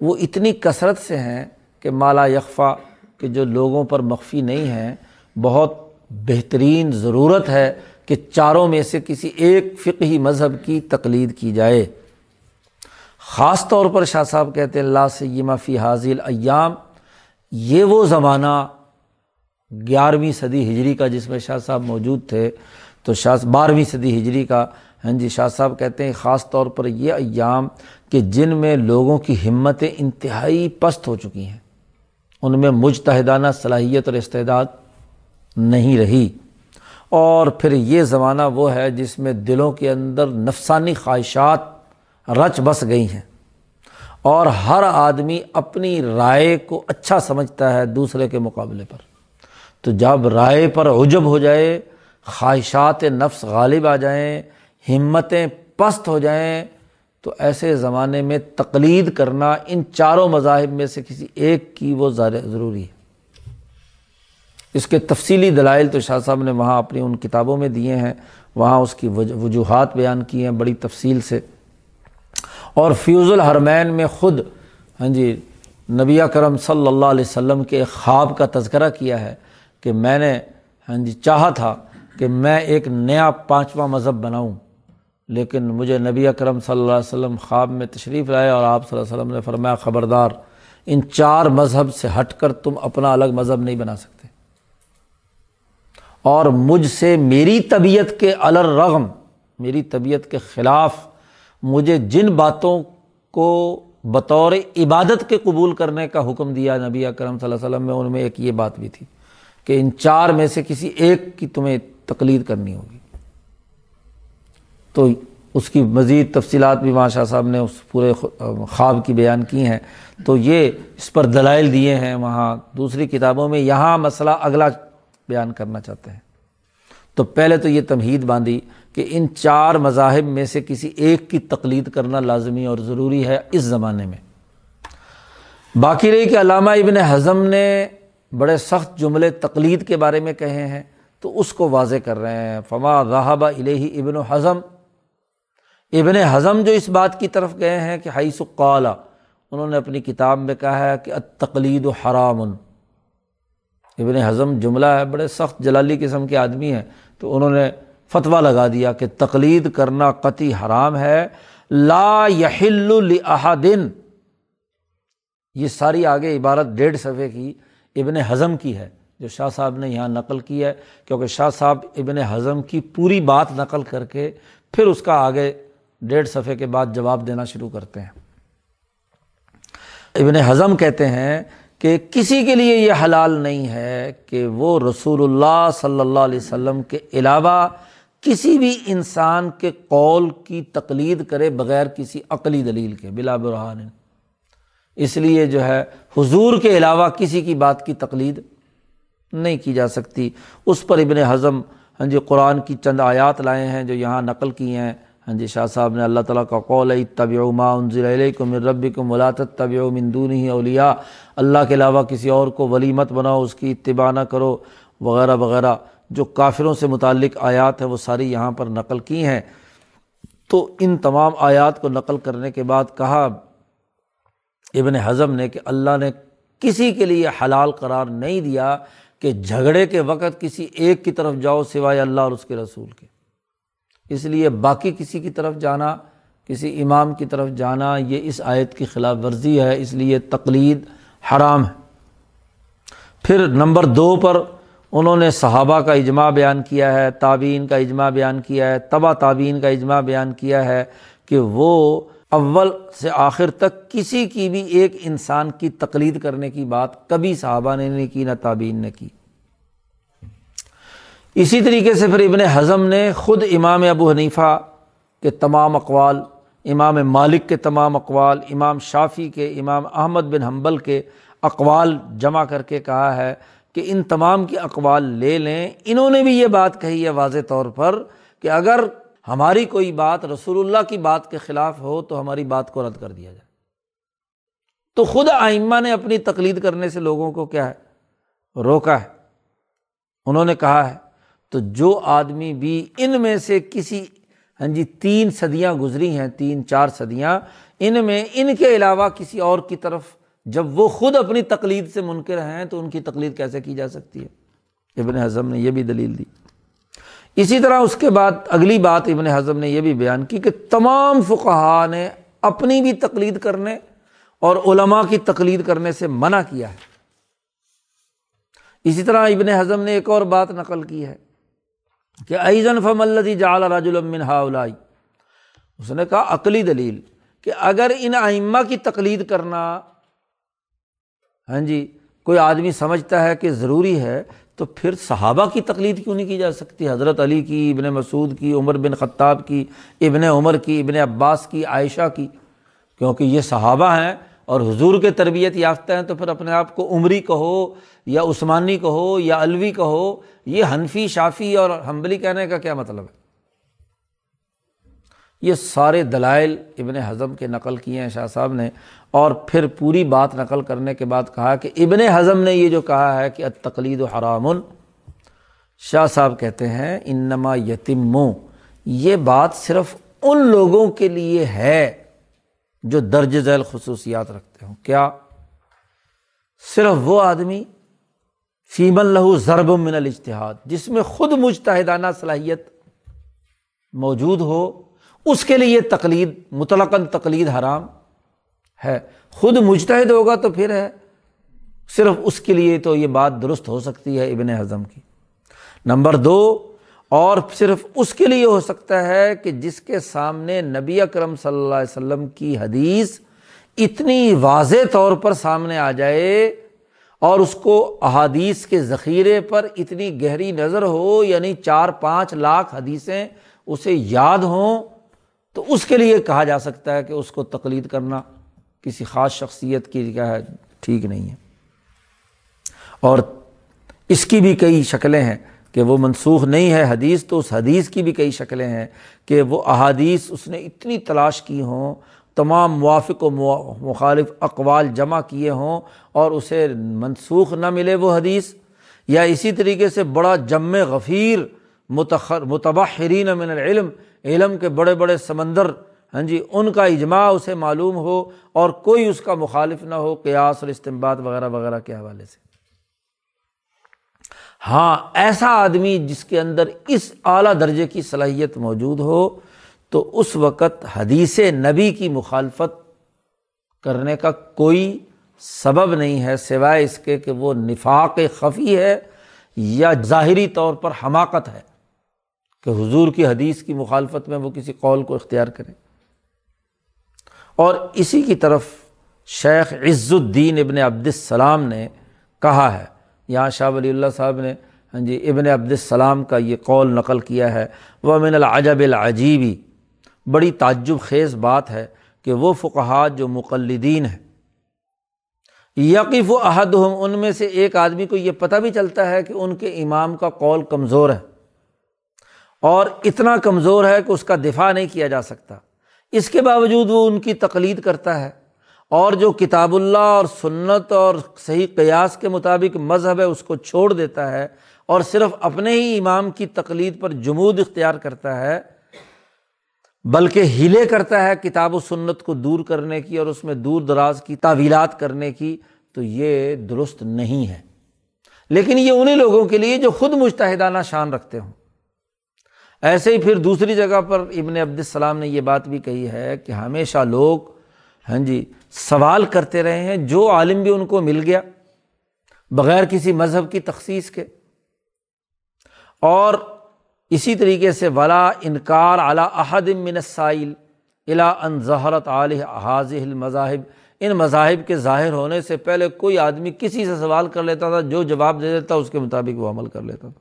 S1: وہ اتنی کثرت سے ہیں کہ مالا یکفا کہ جو لوگوں پر مخفی نہیں ہیں بہت بہترین ضرورت ہے کہ چاروں میں سے کسی ایک فقہی مذہب کی تقلید کی جائے۔ خاص طور پر شاہ صاحب کہتے ہیں اللہ سیمہ فی حاضل ایام یہ وہ زمانہ گیارہویں صدی ہجری کا، جس میں شاہ صاحب موجود تھے۔ تو شاہ، بارہویں صدی ہجری کا۔ ہاں جی شاہ صاحب کہتے ہیں، خاص طور پر یہ ایام کہ جن میں لوگوں کی ہمتیں انتہائی پست ہو چکی ہیں۔ ان میں مجتہدانہ صلاحیت اور استعداد نہیں رہی۔ اور پھر یہ زمانہ وہ ہے جس میں دلوں کے اندر نفسانی خواہشات رچ بس گئی ہیں۔ اور ہر آدمی اپنی رائے کو اچھا سمجھتا ہے دوسرے کے مقابلے پر۔ تو جب رائے پر عجب ہو جائے، خواہشات نفس غالب آ جائیں، ہمتیں پست ہو جائیں تو ایسے زمانے میں تقلید کرنا ان چاروں مذاہب میں سے کسی ایک کی وہ ضروری ہے۔ اس کے تفصیلی دلائل تو شاہ صاحب نے وہاں اپنی ان کتابوں میں دیے ہیں، وہاں اس کی وجوہات بیان کی ہیں بڑی تفصیل سے۔ اور فیوز الحرمین میں خود ہاں جی نبی کرم صلی اللہ علیہ وسلم کے خواب کا تذکرہ کیا ہے کہ میں نے ہاں جی چاہا تھا کہ میں ایک نیا پانچواں مذہب بناؤں۔ لیکن مجھے نبی اکرم صلی اللہ علیہ وسلم خواب میں تشریف لائے اور آپ صلی اللہ علیہ وسلم نے فرمایا، خبردار، ان چار مذہب سے ہٹ کر تم اپنا الگ مذہب نہیں بنا سکتے۔ اور مجھ سے میری طبیعت کے الرغم، میری طبیعت کے خلاف مجھے جن باتوں کو بطور عبادت کے قبول کرنے کا حکم دیا نبی اکرم صلی اللہ علیہ وسلم میں، ان میں ایک یہ بات بھی تھی کہ ان چار میں سے کسی ایک کی تمہیں تقلید کرنی ہوگی۔ تو اس کی مزید تفصیلات بھی ماشاء صاحب نے اس پورے خواب کی بیان کی ہیں۔ تو یہ اس پر دلائل دیے ہیں وہاں۔ دوسری کتابوں میں یہاں مسئلہ اگلا بیان کرنا چاہتے ہیں۔ تو پہلے تو یہ تمہید باندھی کہ ان چار مذاہب میں سے کسی ایک کی تقلید کرنا لازمی اور ضروری ہے اس زمانے میں۔ باقی رہی کہ علامہ ابن ہضم نے بڑے سخت جملے تقلید کے بارے میں کہے ہیں تو اس کو واضح کر رہے ہیں۔ فما راہبہ الہی ابن و ابن ہضم جو اس بات کی طرف گئے ہیں کہ حیث قالا انہوں نے اپنی کتاب میں کہا ہے کہ تقلید و حرام۔ ابن ہضم جملہ ہے، بڑے سخت جلالی قسم کے آدمی ہیں، تو انہوں نے فتویٰ لگا دیا کہ تقلید کرنا قطعی حرام ہے۔ لا یحل لحادن یہ ساری آگے عبارت ڈیڑھ صفحے کی ابن ہضم کی ہے، جو شاہ صاحب نے یہاں نقل کی ہے، کیونکہ شاہ صاحب ابن ہضم کی پوری بات نقل کر کے پھر اس کا آگے ڈیڑھ صفحے کے بعد جواب دینا شروع کرتے ہیں۔ ابن ہضم کہتے ہیں کہ کسی کے لیے یہ حلال نہیں ہے کہ وہ رسول اللہ صلی اللہ علیہ وسلم کے علاوہ کسی بھی انسان کے قول کی تقلید کرے بغیر کسی عقلی دلیل کے، بلا برحان اس لیے جو ہے، حضور کے علاوہ کسی کی بات کی تقلید نہیں کی جا سکتی۔ اس پر ابن ہضم ہاں جی قرآن کی چند آیات لائے ہیں جو یہاں نقل کی ہیں۔ ہاں جی شاہ صاحب نے اللہ تعالیٰ کا قول طبی ما انزل علیکم من ربکم ولا تتبعوا من دونه اولیاء۔ اللہ کے علاوہ کسی اور کو ولی مت بناؤ، اس کی اتباع نہ کرو، وغیرہ وغیرہ۔ جو کافروں سے متعلق آیات ہیں، وہ ساری یہاں پر نقل کی ہیں۔ تو ان تمام آیات کو نقل کرنے کے بعد کہا ابن ہضم نے کہ اللہ نے کسی کے لیے حلال قرار نہیں دیا کہ جھگڑے کے وقت کسی ایک کی طرف جاؤ سوائے اللہ اور اس کے رسول کے۔ اس لیے باقی کسی کی طرف جانا، کسی امام کی طرف جانا، یہ اس آیت کی خلاف ورزی ہے، اس لیے تقلید حرام ہے۔ پھر نمبر دو پر انہوں نے صحابہ کا اجماع بیان کیا ہے تعبین کا اجماع بیان کیا ہے تبا تعبین کا اجماع بیان کیا ہے کہ وہ اول سے آخر تک کسی کی بھی ایک انسان کی تقلید کرنے کی بات کبھی صحابہ نے نہیں کی، نہ تعبین نے کی۔ اسی طریقے سے پھر ابن ہضم نے خود امام ابو حنیفہ کے تمام اقوال، امام مالک کے تمام اقوال، امام شافی کے، امام احمد بن حنبل کے اقوال جمع کر کے کہا ہے کہ ان تمام کے اقوال لے لیں۔ انہوں نے بھی یہ بات کہی ہے واضح طور پر کہ اگر ہماری کوئی بات رسول اللہ کی بات کے خلاف ہو تو ہماری بات کو رد کر دیا جائے۔ تو خود آئمہ نے اپنی تقلید کرنے سے لوگوں کو کیا ہے؟ روکا ہے۔ انہوں نے کہا ہے تو جو آدمی بھی ان میں سے کسی ہاں جی تین صدیاں گزری ہیں، تین، چار صدیاں، ان میں، ان کے علاوہ کسی اور کی طرف جب وہ خود اپنی تقلید سے منکر ہیں تو ان کی تقلید کیسے کی جا سکتی ہے؟ ابن اعظم نے یہ بھی دلیل دی۔ اسی طرح اس کے بعد اگلی بات ابن ہضم نے یہ بھی بیان کی کہ تمام فقہ نے اپنی بھی تقلید کرنے اور علماء کی تقلید کرنے سے منع کیا ہے۔ اسی طرح ابن ہضم نے ایک اور بات نقل کی ہے۔ کہ ایزن فم اللہ جال راج المن ہاؤلائی اس نے کہا، عقلی دلیل کہ اگر ان ائمہ کی تقلید کرنا ہاں جی کوئی آدمی سمجھتا ہے کہ ضروری ہے، تو پھر صحابہ کی تقلید کیوں نہیں کی جا سکتی؟ حضرت علی کی، ابن مسعود کی، عمر بن خطاب کی، ابن عمر کی، ابن عباس کی، عائشہ کی۔ کیونکہ یہ صحابہ ہیں اور حضور کے تربیت یافتہ ہیں تو پھر اپنے آپ کو عمری کہو یا عثمانی کہو یا الوی کہو، یہ حنفی شافی اور حمبلی کہنے کا کیا مطلب ہے؟ یہ سارے دلائل ابن ہضم کے نقل کیے ہیں، شاہ صاحب نے، اور پھر پوری بات نقل کرنے کے بعد کہا کہ ابن ہضم نے یہ جو کہا ہے کہ تقلید و حرام، شاہ صاحب کہتے ہیں انما یتموں یہ بات صرف ان لوگوں کے لیے ہے جو درج ذیل خصوصیات رکھتے ہوں۔ کیا صرف وہ آدمی فیم لہو ضرب من الجتحاد جس میں خود مجتحدانہ صلاحیت موجود ہو، اس کے لیے تقلید، مطلقاً تقلید حرام ہے۔ خود مجتحد ہوگا تو پھر ہے، صرف اس کے لیے تو یہ بات درست ہو سکتی ہے ابن اعظم کی۔ نمبر دو اور صرف اس کے لیے ہو سکتا ہے کہ جس کے سامنے نبی اکرم صلی اللہ علیہ وسلم کی حدیث اتنی واضح طور پر سامنے آ جائے اور اس کو احادیث کے ذخیرے پر اتنی گہری نظر ہو یعنی چار پانچ لاکھ حدیثیں اسے یاد ہوں، تو اس کے لیے کہا جا سکتا ہے کہ اس کو تقلید کرنا کسی خاص شخصیت کی کیا ہے، ٹھیک نہیں ہے۔ اور اس کی بھی کئی شکلیں ہیں۔ کہ وہ منسوخ نہیں ہے حدیث، تو اس حدیث کی بھی کئی شکلیں ہیں کہ وہ احادیث اس نے اتنی تلاش کی ہوں، تمام موافق و مخالف اقوال جمع کیے ہوں اور اسے منسوخ نہ ملے وہ حدیث۔ یا اسی طریقے سے بڑا جم غفیر، متخر، متبحرین من العلم، علم کے بڑے بڑے سمندر ہاں جی ان کا اجماع اسے معلوم ہو اور کوئی اس کا مخالف نہ ہو، قیاس اور استمباد وغیرہ وغیرہ کے حوالے سے۔ ہاں ایسا آدمی جس کے اندر اس اعلیٰ درجے کی صلاحیت موجود ہو، تو اس وقت حدیث نبی کی مخالفت کرنے کا کوئی سبب نہیں ہے، سوائے اس کے کہ وہ نفاق خفی ہے یا ظاہری طور پر حماقت ہے کہ حضور کی حدیث کی مخالفت میں وہ کسی قول کو اختیار کرے۔ اور اسی کی طرف شیخ عز الدین ابن عبد السلام نے کہا ہے یہاں شاہ ولی اللہ صاحب نے ہاں جی ابن عبد السلام کا یہ قول نقل کیا ہے، وہ من العجب العجیبی بڑی تعجب خیز بات ہے کہ وہ فقہات جو مقلدین ہیں۔ یقیف و عہد ہم ان میں سے ایک آدمی کو یہ پتہ بھی چلتا ہے کہ ان کے امام کا قول کمزور ہے۔ اور اتنا کمزور ہے کہ اس کا دفاع نہیں کیا جا سکتا۔ اس کے باوجود وہ ان کی تقلید کرتا ہے۔ اور جو کتاب اللہ اور سنت اور صحیح قیاس کے مطابق مذہب ہے، اس کو چھوڑ دیتا ہے اور صرف اپنے ہی امام کی تقلید پر جمود اختیار کرتا ہے، بلکہ ہیلے کرتا ہے کتاب و سنت کو دور کرنے کی اور اس میں دور دراز کی تعویلات کرنے کی، تو یہ درست نہیں ہے۔ لیکن یہ انہیں لوگوں کے لیے جو خود مشتحدانہ شان رکھتے ہوں۔ ایسے ہی پھر دوسری جگہ پر ابن عبد السلام نے یہ بات بھی کہی ہے کہ ہمیشہ لوگ ہاں جی سوال کرتے رہے ہیں، جو عالم بھی ان کو مل گیا، بغیر کسی مذہب کی تخصیص کے۔ اور اسی طریقے سے، ولا انکار اعلیٰ احد من السائل الا ان ظہرت علیہ حاض المذاہب ان مذاہب کے ظاہر ہونے سے پہلے کوئی آدمی کسی سے سوال کر لیتا تھا، جو جواب دے دیتا، اس کے مطابق وہ عمل کر لیتا تھا۔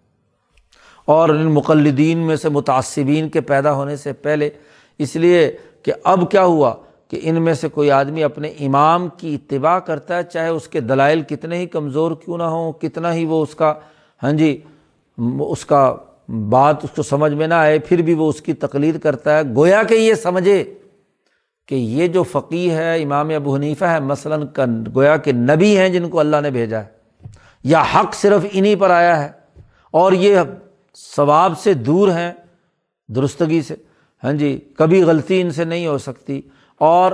S1: اور ان مقلدین میں سے متاثبین کے پیدا ہونے سے پہلے، اس لیے کہ اب کیا ہوا؟ کہ ان میں سے کوئی آدمی اپنے امام کی اتباع کرتا ہے، چاہے اس کے دلائل کتنے ہی کمزور کیوں نہ ہوں، کتنا ہی وہ اس کا ہاں جی اس کا بات اس کو سمجھ میں نہ آئے، پھر بھی وہ اس کی تقلید کرتا ہے۔ گویا کہ یہ سمجھے کہ یہ جو فقی ہے، امام ابو حنیفہ ہے، مثلاً گویا کہ نبی ہیں جن کو اللہ نے بھیجا ہے، یا حق صرف انہیں پر آیا ہے اور یہ ثواب سے دور ہیں، درستگی سے ہاں جی کبھی غلطی ان سے نہیں ہو سکتی۔ اور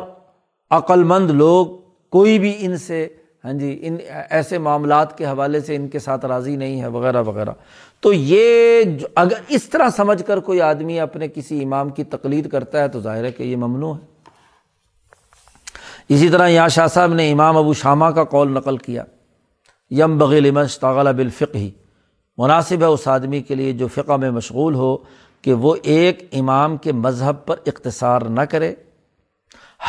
S1: عقل مند لوگ کوئی بھی ان سے ہاں جی ان ایسے معاملات کے حوالے سے ان کے ساتھ راضی نہیں ہے، وغیرہ وغیرہ۔ تو یہ اگر اس طرح سمجھ کر کوئی آدمی اپنے کسی امام کی تقلید کرتا ہے تو ظاہر ہے کہ یہ ممنوع ہے۔ اسی طرح یہاں شاہ صاحب نے امام ابو شامہ کا قول نقل کیا۔ یم بغیل مشتغل بالفق ہی مناسب ہے اس آدمی کے لیے جو فقہ میں مشغول ہو کہ وہ ایک امام کے مذہب پر اختصار نہ کرے۔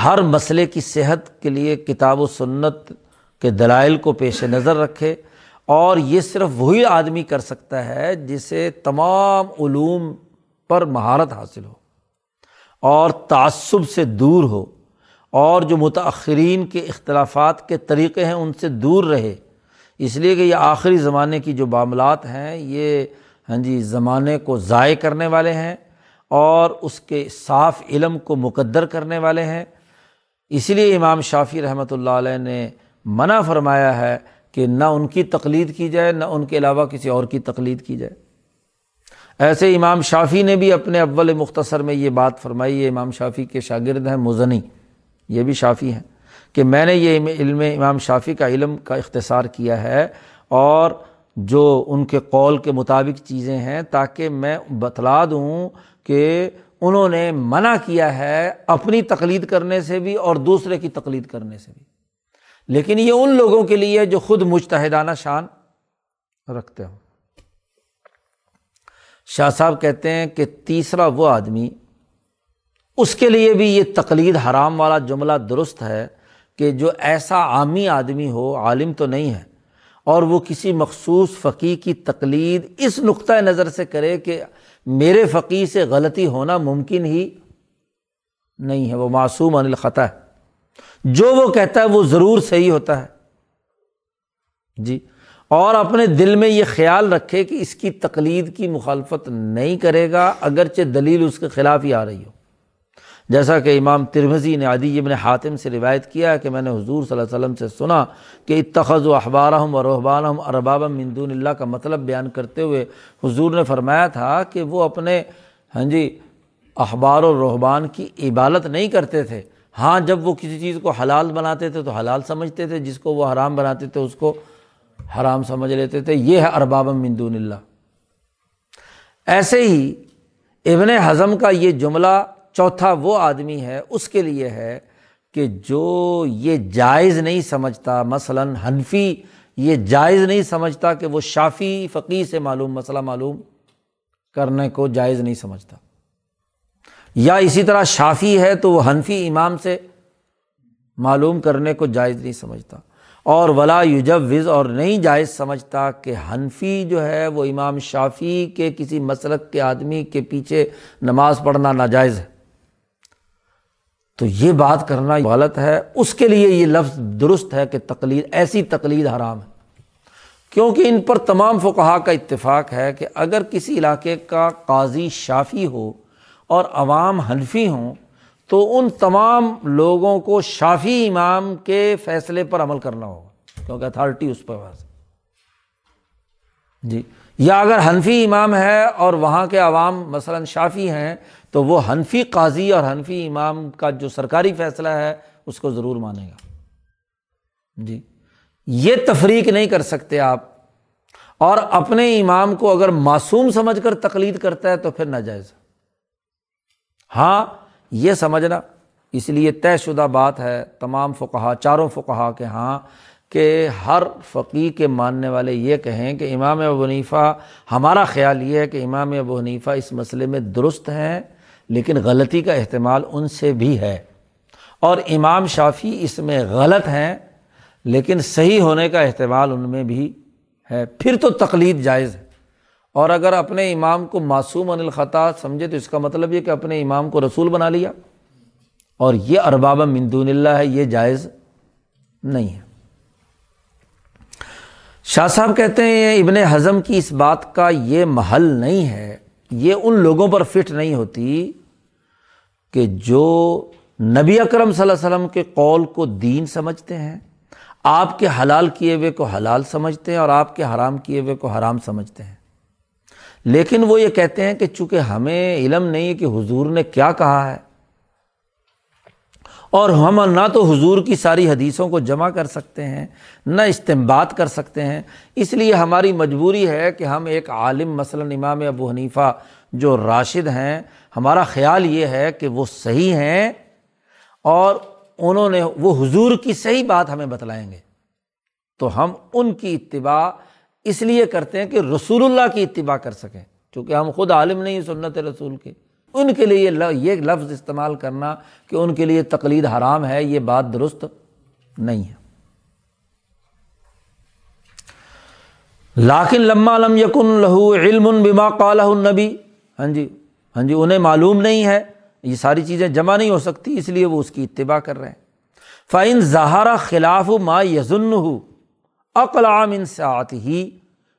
S1: ہر مسئلے کی صحت کے لیے کتاب و سنت کے دلائل کو پیش نظر رکھے اور یہ صرف وہی آدمی کر سکتا ہے جسے تمام علوم پر مہارت حاصل ہو اور تعصب سے دور ہو اور جو متأخرین کے اختلافات کے طریقے ہیں ان سے دور رہے۔ اس لیے کہ یہ آخری زمانے کی جو معاملات ہیں، یہ ہاں جی زمانے کو ضائع کرنے والے ہیں اور اس کے صاف علم کو مقدر کرنے والے ہیں۔ اسی لیے امام شافی رحمۃ اللہ علیہ نے منع فرمایا ہے کہ نہ ان کی تقلید کی جائے، نہ ان کے علاوہ کسی اور کی تقلید کی جائے۔ ایسے امام شافی نے بھی اپنے اول مختصر میں یہ بات فرمائی ہے امام شافی کے شاگرد ہیں مزنی، یہ بھی شافی ہیں کہ میں نے یہ علم، امام شافی کا علم کا اختصار کیا ہے اور جو ان کے قول کے مطابق چیزیں ہیں تاکہ میں بتلا دوں کہ انہوں نے منع کیا ہے اپنی تقلید کرنے سے بھی اور دوسرے کی تقلید کرنے سے بھی۔ لیکن یہ ان لوگوں کے لیے جو خود مشتحدانہ شان رکھتے ہوں۔ شاہ صاحب کہتے ہیں کہ تیسرا وہ آدمی، اس کے لیے بھی یہ تقلید حرام والا جملہ درست ہے کہ جو ایسا عامی آدمی ہو، عالم تو نہیں ہے، اور وہ کسی مخصوص فقی کی تقلید اس نقطۂ نظر سے کرے کہ میرے فقی سے غلطی ہونا ممکن ہی نہیں ہے، وہ معصوم عن الخطا ہے۔ جو وہ کہتا ہے وہ ضرور صحیح ہوتا ہے۔ جی اور اپنے دل میں یہ خیال رکھے کہ اس کی تقلید کی مخالفت نہیں کرے گا، اگرچہ دلیل اس کے خلاف ہی آ رہی ہو۔ جیسا کہ امام ترمزی نے عدی ابن حاتم سے روایت کیا کہ میں نے حضور صلی اللہ علیہ وسلم سے سنا کہ اتخذ و احبارہم و رحبان ارباب مندون اللہ کا مطلب بیان کرتے ہوئے حضور نے فرمایا تھا کہ وہ اپنے ہاں جی اخبار و رحبان کی عبادت نہیں کرتے تھے۔ ہاں جب وہ کسی چیز کو حلال بناتے تھے تو حلال سمجھتے تھے، جس کو وہ حرام بناتے تھے اس کو حرام سمجھ لیتے تھے۔ یہ ہے ارباب مندون اللہ۔ ایسے ہی ابن ہضم کا یہ جملہ چوتھا وہ آدمی ہے، اس کے لیے ہے کہ جو یہ جائز نہیں سمجھتا، مثلاً حنفی یہ جائز نہیں سمجھتا کہ وہ شافی فقی سے معلوم، مسئلہ معلوم کرنے کو جائز نہیں سمجھتا۔ یا اسی طرح شافی ہے تو وہ حنفی امام سے معلوم کرنے کو جائز نہیں سمجھتا۔ اور ولا یوجب وز اور نہیں جائز سمجھتا کہ حنفی جو ہے وہ امام شافی کے کسی مسلک کے آدمی کے پیچھے نماز پڑھنا ناجائز ہے۔ تو یہ بات کرنا غلط ہے۔ اس کے لیے یہ لفظ درست ہے کہ تقلید، ایسی تقلید حرام ہے۔ کیونکہ ان پر تمام فقہا کا اتفاق ہے کہ اگر کسی علاقے کا قاضی شافی ہو اور عوام حنفی ہوں، تو ان تمام لوگوں کو شافی امام کے فیصلے پر عمل کرنا ہوگا، کیونکہ اتھارٹی اس پر واضح جی یا اگر حنفی امام ہے اور وہاں کے عوام مثلاً شافی ہیں تو وہ حنفی قاضی اور حنفی امام کا جو سرکاری فیصلہ ہے، اس کو ضرور مانے گا۔ جی۔ یہ تفریق نہیں کر سکتے آپ۔ اور اپنے امام کو اگر معصوم سمجھ کر تقلید کرتا ہے تو پھر ناجائز۔ ہاں یہ سمجھنا اس لیے طے شدہ بات ہے، تمام فقہا، چاروں فقہا کے ہاں کہ ہر فقی کے ماننے والے یہ کہیں کہ امام ابو حنیفہ، ہمارا خیال یہ ہے کہ امام ابو حنیفہ اس مسئلے میں درست ہیں۔ لیکن غلطی کا احتمال ان سے بھی ہے۔ اور امام شافی اس میں غلط ہیں، لیکن صحیح ہونے کا احتمال ان میں بھی ہے۔ پھر تو تقلید جائز ہے۔ اور اگر اپنے امام کو معصوم ان الخطا سمجھے تو اس کا مطلب یہ کہ اپنے امام کو رسول بنا لیا۔ اور یہ ارباب مندون اللہ ہے، یہ جائز نہیں ہے۔ شاہ صاحب کہتے ہیں، ابن ہضم کی اس بات کا یہ محل نہیں ہے۔ یہ ان لوگوں پر فٹ نہیں ہوتی۔ کہ جو نبی اکرم صلی اللہ علیہ وسلم کے قول کو دین سمجھتے ہیں، آپ کے حلال کیے ہوئے کو حلال سمجھتے ہیں اور آپ کے حرام کیے ہوئے کو حرام سمجھتے ہیں۔ لیکن وہ یہ کہتے ہیں کہ چونکہ ہمیں علم نہیں ہے کہ حضور نے کیا کہا ہے، اور ہم نہ تو حضور کی ساری حدیثوں کو جمع کر سکتے ہیں، نہ استمباد کر سکتے ہیں۔ اس لیے ہماری مجبوری ہے کہ ہم ایک عالم، مثلاً امام ابو حنیفہ جو راشد ہیں، ہمارا خیال یہ ہے کہ وہ صحیح ہیں اور انہوں نے وہ حضور کی صحیح بات ہمیں بتلائیں گے۔ تو ہم ان کی اتباع اس لیے کرتے ہیں کہ رسول اللہ کی اتباع کر سکیں، چونکہ ہم خود عالم نہیں سنت رسول کے۔ ان کے لیے یہ لفظ استعمال کرنا کہ ان کے لیے تقلید حرام ہے، یہ بات درست نہیں ہے۔ لاکن لما علم یقن لہو علم بما قالہ النبی ہاں جی ہاں جی انہیں معلوم نہیں ہے، یہ ساری چیزیں جمع نہیں ہو سکتی، اس لیے وہ اس کی اتباع کر رہے ہیں۔ فعین زہارہ خلاف ما یزن ہو اقلام ان سات ہی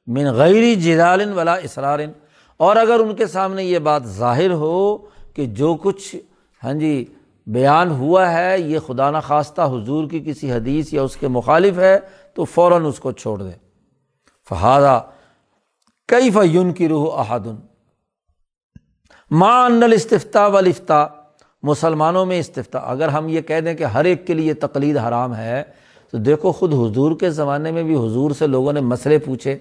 S1: من غیر جدال ولا اسرارن اور اگر ان کے سامنے یہ بات ظاہر ہو کہ جو کچھ ہاں جی بیان ہوا ہے، یہ خدا نخواستہ حضور کی کسی حدیث یا اس کے مخالف ہے، تو فوراً اس کو چھوڑ دیں فہذا کئی فیون کی روح احادن ماں ان استفتا و مسلمانوں میں استفتا اگر ہم یہ کہہ دیں کہ ہر ایک کے لیے تقلید حرام ہے، تو دیکھو خود حضور کے زمانے میں بھی حضور سے لوگوں نے مسئلے پوچھے،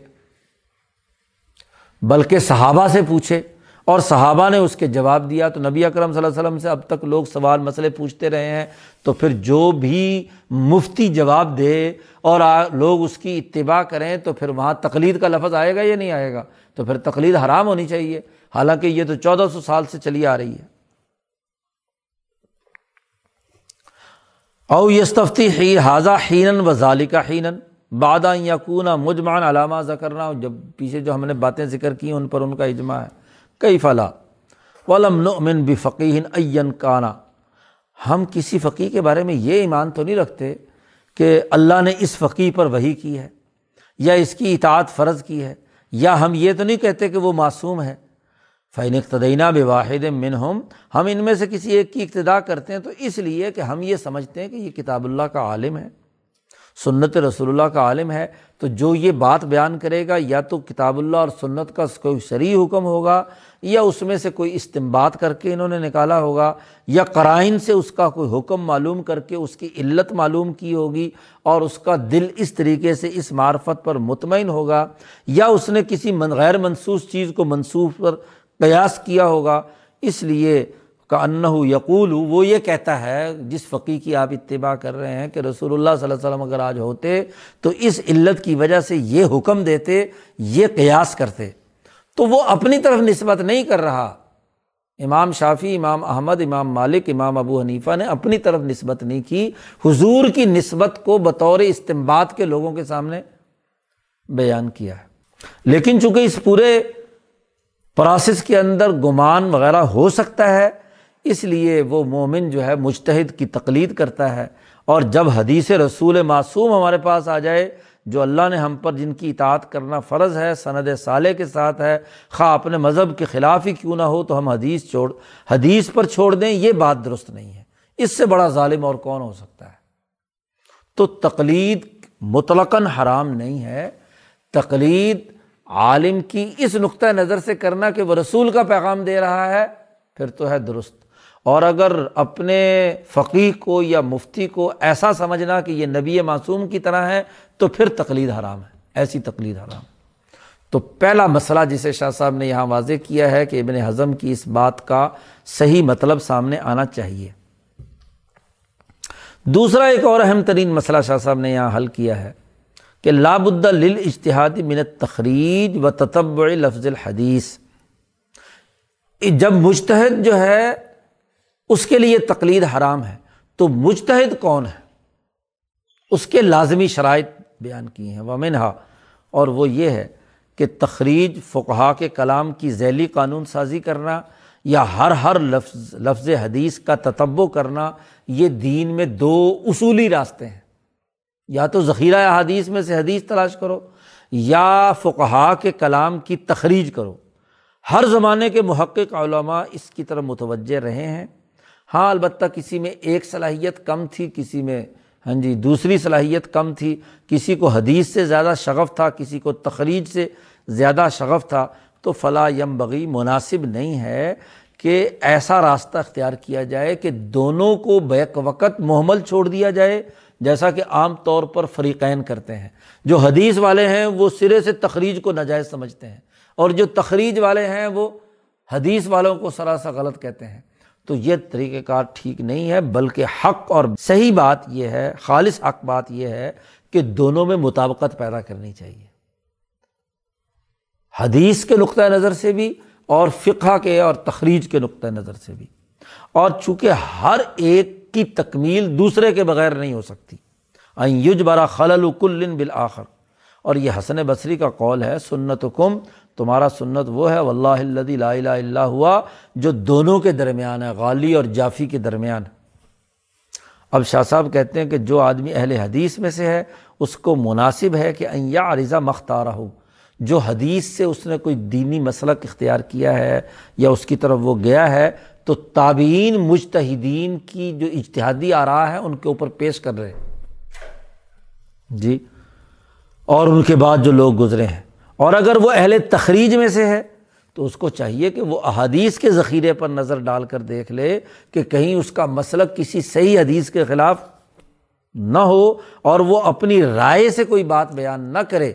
S1: بلکہ صحابہ سے پوچھے، اور صحابہ نے اس کے جواب دیا۔ تو نبی اکرم صلی اللہ علیہ وسلم سے اب تک لوگ سوال مسئلے پوچھتے رہے ہیں۔ تو پھر جو بھی مفتی جواب دے اور لوگ اس کی اتباع کریں، تو پھر وہاں تقلید کا لفظ آئے گا یا نہیں آئے گا؟ تو پھر تقلید حرام ہونی چاہیے۔ حالانکہ یہ تو چودہ سو سال سے چلی آ رہی ہے۔ او یستفتی ہی حاضہ ہینن و ظالقہ ہینن بادہ یقون مجمان علامہ ذکرنا، جب پیچھے جو ہم نے باتیں ذکر کی ان پر ان کا اجماع ہے۔ کئی فلاں ولم نؤمن بفقین این کانا۔ ہم کسی فقی کے بارے میں یہ ایمان تو نہیں رکھتے کہ اللہ نے اس فقی پر وہی کی ہے، یا اس کی اطاعت فرض کی ہے، یا ہم یہ تو نہیں کہتے کہ وہ معصوم ہے۔ فین اقتدینہ بے واحد من ہم ہم ان میں سے کسی ایک کی ابتدا کرتے ہیں تو اس لیے کہ ہم یہ سمجھتے ہیں کہ یہ کتاب اللہ کا عالم ہے، سنت رسول اللہ کا عالم ہے، تو جو یہ بات بیان کرے گا یا تو کتاب اللہ اور سنت کا کوئی شرعی حکم ہوگا یا اس میں سے کوئی استمباد کر کے انہوں نے نکالا ہوگا یا قرائن سے اس کا کوئی حکم معلوم کر کے اس کی علت معلوم کی ہوگی اور اس کا دل اس طریقے سے اس معرفت پر مطمئن ہوگا یا اس نے کسی غیر منسوس چیز کو منسوخ پر قیاس کیا ہوگا۔ اس لیے کا انّ یقول وہ یہ کہتا ہے، جس فقی کی آپ اتباع کر رہے ہیں کہ رسول اللہ صلی اللہ علیہ وسلم اگر آج ہوتے تو اس علت کی وجہ سے یہ حکم دیتے، یہ قیاس کرتے۔ تو وہ اپنی طرف نسبت نہیں کر رہا۔ امام شافی امام احمد، امام مالک، امام ابو حنیفہ نے اپنی طرف نسبت نہیں کی۔ حضور کی نسبت کو بطور استمباد کے لوگوں کے سامنے بیان کیا ہے۔ لیکن چونکہ اس پورے پروسیس کے اندر گمان وغیرہ ہو سکتا ہے، اس لیے وہ مومن جو ہے مشتحد کی تقلید کرتا ہے۔ اور جب حدیث رسول معصوم ہمارے پاس آ جائے، جو اللہ نے ہم پر جن کی اطاعت کرنا فرض ہے، سند سالے کے ساتھ ہے، خواہ اپنے مذہب کے خلاف ہی کیوں نہ ہو تو ہم حدیث چھوڑ، حدیث پر چھوڑ دیں، یہ بات درست نہیں ہے۔ اس سے بڑا ظالم اور کون ہو سکتا ہے؟ تو تقلید مطلقاً حرام نہیں ہے۔ تقلید عالم کی اس نقطۂ نظر سے کرنا کہ وہ رسول کا پیغام دے رہا ہے، پھر تو ہے درست۔ اور اگر اپنے فقیر کو یا مفتی کو ایسا سمجھنا کہ یہ نبی معصوم کی طرح ہے، تو پھر تقلید حرام ہے۔ ایسی تقلید حرام۔ تو پہلا مسئلہ جسے شاہ صاحب نے یہاں واضح کیا ہے کہ ابن ہضم کی اس بات کا صحیح مطلب سامنے آنا چاہیے۔ دوسرا ایک اور اہم ترین مسئلہ شاہ صاحب نے یہاں حل کیا ہے۔ کہ لاب لل اشتہادی منت تخریج و تتبع لفظ الحدیث۔ جب مشتحد جو ہے، اس کے لیے تقلید حرام ہے۔ تو مجتہد کون ہے؟ اس کے لازمی شرائط بیان کی ہیں۔ ومنہا، اور وہ یہ ہے کہ تخریج فقہا کے کلام کی ذیلی قانون سازی کرنا یا ہر ہر لفظ لفظ حدیث کا تتبع کرنا، یہ دین میں دو اصولی راستے ہیں۔ یا تو ذخیرہ حدیث میں سے حدیث تلاش کرو، یا فقہا کے کلام کی تخریج کرو۔ ہر زمانے کے محقق علماء اس کی طرف متوجہ رہے ہیں۔ ہاں البتہ کسی میں ایک صلاحیت کم تھی، کسی میں ہاں جی دوسری صلاحیت کم تھی۔ کسی کو حدیث سے زیادہ شغف تھا، کسی کو تخریج سے زیادہ شغف تھا۔ تو فلاں یم بغی مناسب نہیں ہے کہ ایسا راستہ اختیار کیا جائے کہ دونوں کو بیک وقت محمل چھوڑ دیا جائے۔ جیسا کہ عام طور پر فریقین کرتے ہیں۔ جو حدیث والے ہیں، وہ سرے سے تخریج کو ناجائز سمجھتے ہیں۔ اور جو تخریج والے ہیں، وہ حدیث والوں کو سراسا غلط کہتے ہیں۔ تو یہ طریقہ کار ٹھیک نہیں ہے، بلکہ حق اور صحیح بات یہ ہے، خالص حق بات یہ ہے کہ دونوں میں مطابقت پیدا کرنی چاہیے۔ حدیث کے نقطۂ نظر سے بھی اور فقہ کے اور تخریج کے نقطۂ نظر سے بھی۔ اور چونکہ ہر ایک کی تکمیل دوسرے کے بغیر نہیں ہو سکتی۔ یج برا خلل کل بالآخر۔ اور یہ حسن بصری کا قول ہے سنت کم تمہارا سنت وہ ہے، واللہ لا الہ الا ہوا، جو دونوں کے درمیان ہے، غالی اور جافی کے درمیان۔ اب شاہ صاحب کہتے ہیں کہ جو آدمی اہل حدیث میں سے ہے، اس کو مناسب ہے کہ یا عریضہ مختارہ ہو جو حدیث سے اس نے کوئی دینی مسلک اختیار کیا ہے یا اس کی طرف وہ گیا ہے تو تابعین مجتہدین کی جو اجتہادی آ رہا ہے ان کے اوپر پیش کر رہے جی۔ اور ان کے بعد جو لوگ گزرے ہیں۔ اور اگر وہ اہل تخریج میں سے ہے تو اس کو چاہیے کہ وہ احادیث کے ذخیرے پر نظر ڈال کر دیکھ لے کہ کہیں اس کا مسلک کسی صحیح حدیث کے خلاف نہ ہو اور وہ اپنی رائے سے کوئی بات بیان نہ کرے۔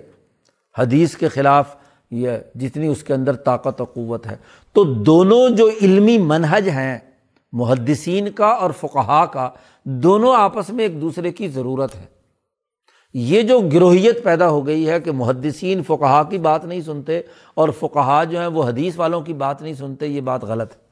S1: حدیث کے خلاف یہ جتنی اس کے اندر طاقت و قوت ہے۔ تو دونوں جو علمی منہج ہیں، محدثین کا اور فقہا کا، دونوں آپس میں ایک دوسرے کی ضرورت ہے۔ یہ جو گروہیت پیدا ہو گئی ہے کہ محدثین فقہا کی بات نہیں سنتے اور فقہا جو ہیں وہ حدیث والوں کی بات نہیں سنتے، یہ بات غلط ہے۔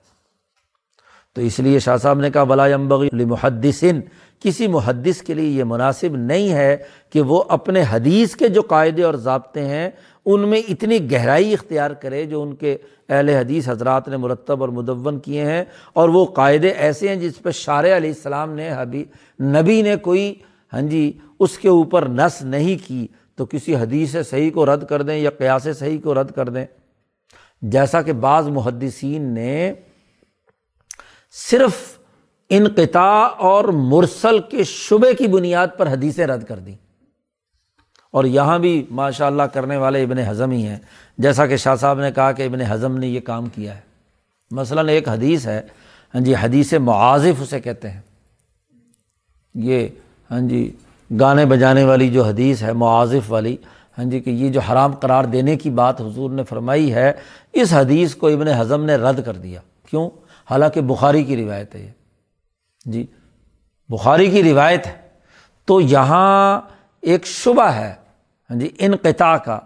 S1: تو اس لیے شاہ صاحب نے کہا بلا امبغی محدثین کسی محدث کے لیے یہ مناسب نہیں ہے کہ وہ اپنے حدیث کے جو قاعدے اور ضابطے ہیں ان میں اتنی گہرائی اختیار کرے جو ان کے اہل حدیث حضرات نے مرتب اور مدون کیے ہیں اور وہ قاعدے ایسے ہیں جس پہ شار علیہ السلام نے حبی نبی نے کوئی ہاں جی اس کے اوپر نس نہیں کی تو کسی حدیث صحیح کو رد کر دیں یا قیاس صحیح کو رد کر دیں۔ جیسا کہ بعض محدثین نے صرف انقطاع اور مرسل کے شبے کی بنیاد پر حدیثیں رد کر دیں۔ اور یہاں بھی ماشاء اللہ کرنے والے ابن ہضم ہی ہیں۔ جیسا کہ شاہ صاحب نے کہا کہ ابن ہضم نے یہ کام کیا ہے۔ مثلاً ایک حدیث ہے ہاں جی حدیث معاذف اسے کہتے ہیں۔ یہ ہاں جی گانے بجانے والی جو حدیث ہے، معاذف والی ہاں جی کہ یہ جو حرام قرار دینے کی بات حضور نے فرمائی ہے، اس حدیث کو ابن ہضم نے رد کر دیا۔ کیوں؟ حالانکہ بخاری کی روایت ہے یہ۔ جی بخاری کی روایت ہے۔ تو یہاں ایک شبہ ہے۔ ہاں جی انقطاع کا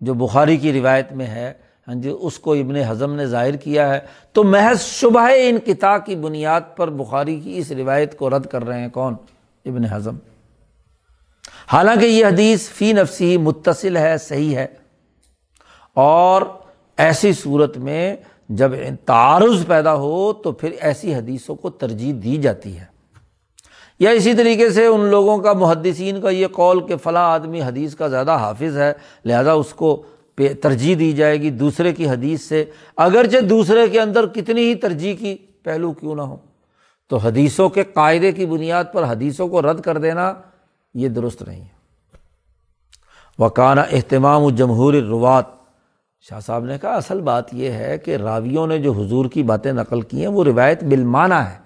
S1: جو بخاری کی روایت میں ہے ہاں جی اس کو ابن ہضم نے ظاہر کیا ہے۔ تو محض شبہ انقطاع کی بنیاد پر بخاری کی اس روایت کو رد کر رہے ہیں کون؟ ابن ہضم حالانکہ یہ حدیث فی نفسی متصل ہے، صحیح ہے۔ اور ایسی صورت میں جب تعارض پیدا ہو تو پھر ایسی حدیثوں کو ترجیح دی جاتی ہے۔ یا اسی طریقے سے ان لوگوں کا محدثین کا یہ قول کہ فلاں آدمی حدیث کا زیادہ حافظ ہے، لہذا اس کو ترجیح دی جائے گی دوسرے کی حدیث سے، اگرچہ دوسرے کے اندر کتنی ہی ترجیح کی پہلو کیوں نہ ہو۔ تو حدیثوں کے قاعدے کی بنیاد پر حدیثوں کو رد کر دینا یہ درست نہیں ہے۔ وکانہ اہتمام و جمہور روات شاہ صاحب نے کہا، اصل بات یہ ہے کہ راویوں نے جو حضور کی باتیں نقل کی ہیں، وہ روایت بالمانہ ہے۔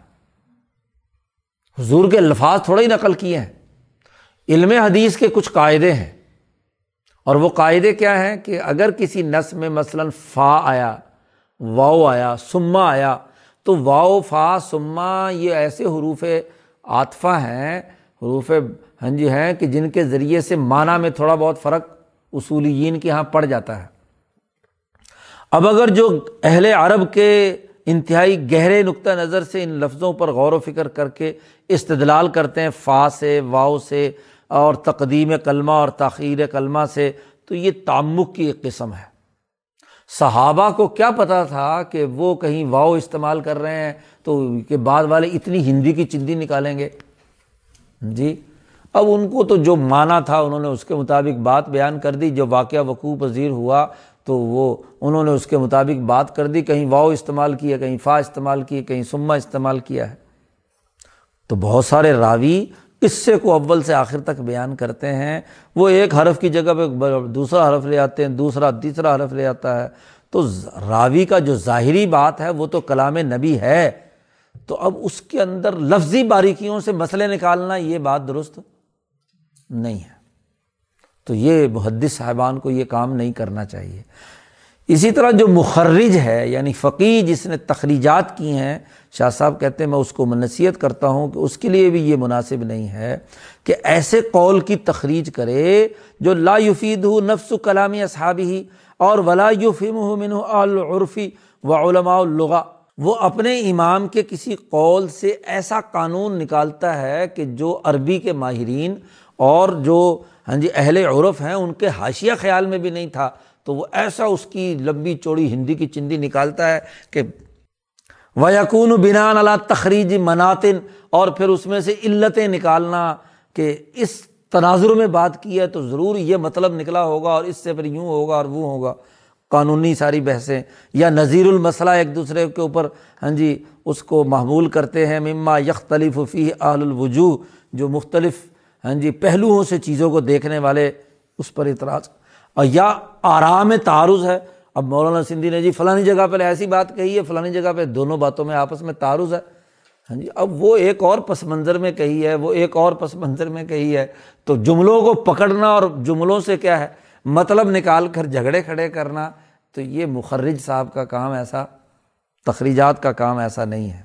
S1: حضور کے الفاظ تھوڑے ہی نقل کیے ہیں۔ علم حدیث کے کچھ قاعدے ہیں۔ اور وہ قاعدے کیا ہیں کہ اگر کسی نس میں مثلاً فا آیا واؤ آیا، سما آیا، تو واؤ فا، سما، یہ ایسے حروف عاطفہ ہیں، حروف ہاں جی ہیں کہ جن کے ذریعے سے معنی میں تھوڑا بہت فرق اصولیین کے یہاں پڑ جاتا ہے۔ اب اگر جو اہل عرب کے انتہائی گہرے نقطۂ نظر سے ان لفظوں پر غور و فکر کر کے استدلال کرتے ہیں، فا سے واؤ سے اور تقدیم کلمہ اور تاخیر کلمہ سے، تو یہ تعمک کی ایک قسم ہے۔ صحابہ کو کیا پتہ تھا کہ وہ کہیں واؤ استعمال کر رہے ہیں تو کہ بعد والے اتنی ہندی کی چندی نکالیں گے۔ جی اب ان کو تو جو مانا تھا انہوں نے اس کے مطابق بات بیان کر دی، جو واقعہ وقوع پذیر ہوا تو وہ، انہوں نے اس کے مطابق بات کر دی، کہیں واؤ استعمال کیا، کہیں فا استعمال کیے کہیں سما استعمال کیا ہے۔ تو بہت سارے راوی قصے کو اول سے آخر تک بیان کرتے ہیں۔ وہ ایک حرف کی جگہ پہ دوسرا حرف لے آتے ہیں، دوسرا، تیسرا حرف لے آتا ہے۔ تو راوی کا جو ظاہری بات ہے، وہ تو کلام نبی ہے۔ تو اب اس کے اندر لفظی باریکیوں سے مسئلے نکالنا یہ بات درست نہیں ہے۔ تو یہ محدث صاحبان کو یہ کام نہیں کرنا چاہیے۔ اسی طرح جو مخرج ہے یعنی فقی جس نے تخریجات کی ہیں، شاہ صاحب کہتے ہیں میں اس کو منصیت کرتا ہوں کہ اس کے لیے بھی یہ مناسب نہیں ہے کہ ایسے قول کی تخریج کرے جو لا یفید ہو نفس و کلامی اصحابی ہی اور ولا یفیم ہو من العرفی و علماء الغا وہ اپنے امام کے کسی قول سے ایسا قانون نکالتا ہے کہ جو عربی کے ماہرین اور جو ہاں جی اہل عرف ہیں، ان کے حاشیہ خیال میں بھی نہیں تھا۔ تو وہ ایسا اس کی لمبی چوڑی ہندی کی چندی نکالتا ہے کہ و یقون بنان اللہ تخریج مناتن اور پھر اس میں سے علتیں نکالنا کہ اس تناظر میں بات کی ہے تو ضرور یہ مطلب نکلا ہوگا اور اس سے پھر یوں ہوگا اور وہ ہوگا۔ قانونی ساری بحثیں یا نظیر المسئلہ ایک دوسرے کے اوپر ہاں جی اس کو محمول کرتے ہیں۔ مما یختلف فی اہل الوجو جو مختلف ہاں جی پہلوؤں سے چیزوں کو دیکھنے والے اس پر اعتراض۔ اور یا آرام تعارض ہے۔ اب مولانا سندھی نے جی فلانی جگہ پہ ایسی بات کہی ہے، فلانی جگہ پہ دونوں باتوں میں آپس میں تعارض ہے۔ ہاں جی اب وہ ایک اور پس منظر میں کہی ہے، وہ ایک اور پس منظر میں کہی ہے۔ تو جملوں کو پکڑنا اور جملوں سے کیا ہے؟ مطلب نکال کر جھگڑے کھڑے کرنا، تو یہ مخرج صاحب کا کام ایسا، تخریجات کا کام ایسا نہیں ہے۔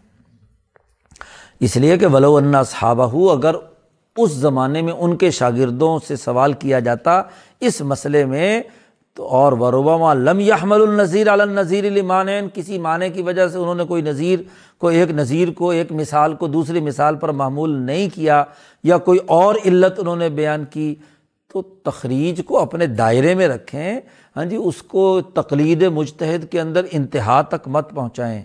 S1: اس لیے کہ ولو اللہ صحابہ اگر اس زمانے میں ان کے شاگردوں سے سوال کیا جاتا اس مسئلے میں تو اور وربما لم یحمل النظیر النظیر علمان کسی معنی کی وجہ سے انہوں نے کوئی نظیر کو ایک نظیر کو، ایک مثال کو دوسری مثال پر معمول نہیں کیا یا کوئی اور علت انہوں نے بیان کی، تو تخریج کو اپنے دائرے میں رکھیں۔ ہاں جی اس کو تقلید مجتہد کے اندر انتہا تک مت پہنچائیں۔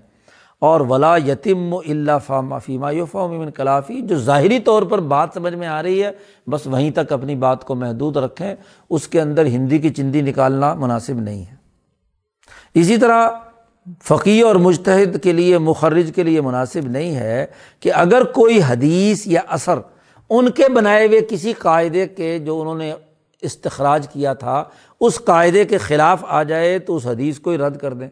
S1: اور ولا یتیم و اللہ فام فیما فام کلافی جو ظاہری طور پر بات سمجھ میں آ رہی ہے، بس وہیں تک اپنی بات کو محدود رکھیں، اس کے اندر ہندی کی چندی نکالنا مناسب نہیں ہے۔ اسی طرح فقی اور مشتحد کے لیے، مخرج کے لیے مناسب نہیں ہے کہ اگر کوئی حدیث یا اثر ان کے بنائے ہوئے کسی قاعدے کے جو انہوں نے استخراج کیا تھا، اس قاعدے کے خلاف آ جائے تو اس حدیث کو ہی رد کر دیں۔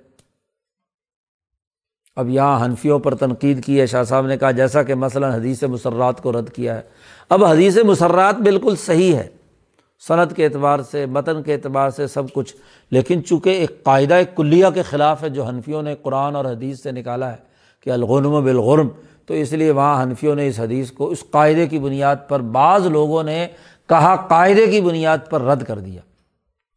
S1: اب یہاں حنفیوں پر تنقید کی ہے۔ شاہ صاحب نے کہا، جیسا کہ مثلاً حدیث مسرات کو رد کیا ہے۔ اب حدیث مسرات بالکل صحیح ہے۔ صنعت کے اعتبار سے، متن کے اعتبار سے سب کچھ۔ لیکن چونکہ ایک قاعدہ ایک کلیہ کے خلاف ہے جو حنفیوں نے قرآن اور حدیث سے نکالا ہے کہ الغنم بالغرم، تو اس لیے وہاں حنفیوں نے اس حدیث کو، اس قاعدے کی بنیاد پر بعض لوگوں نے کہا، قاعدے کی بنیاد پر رد کر دیا۔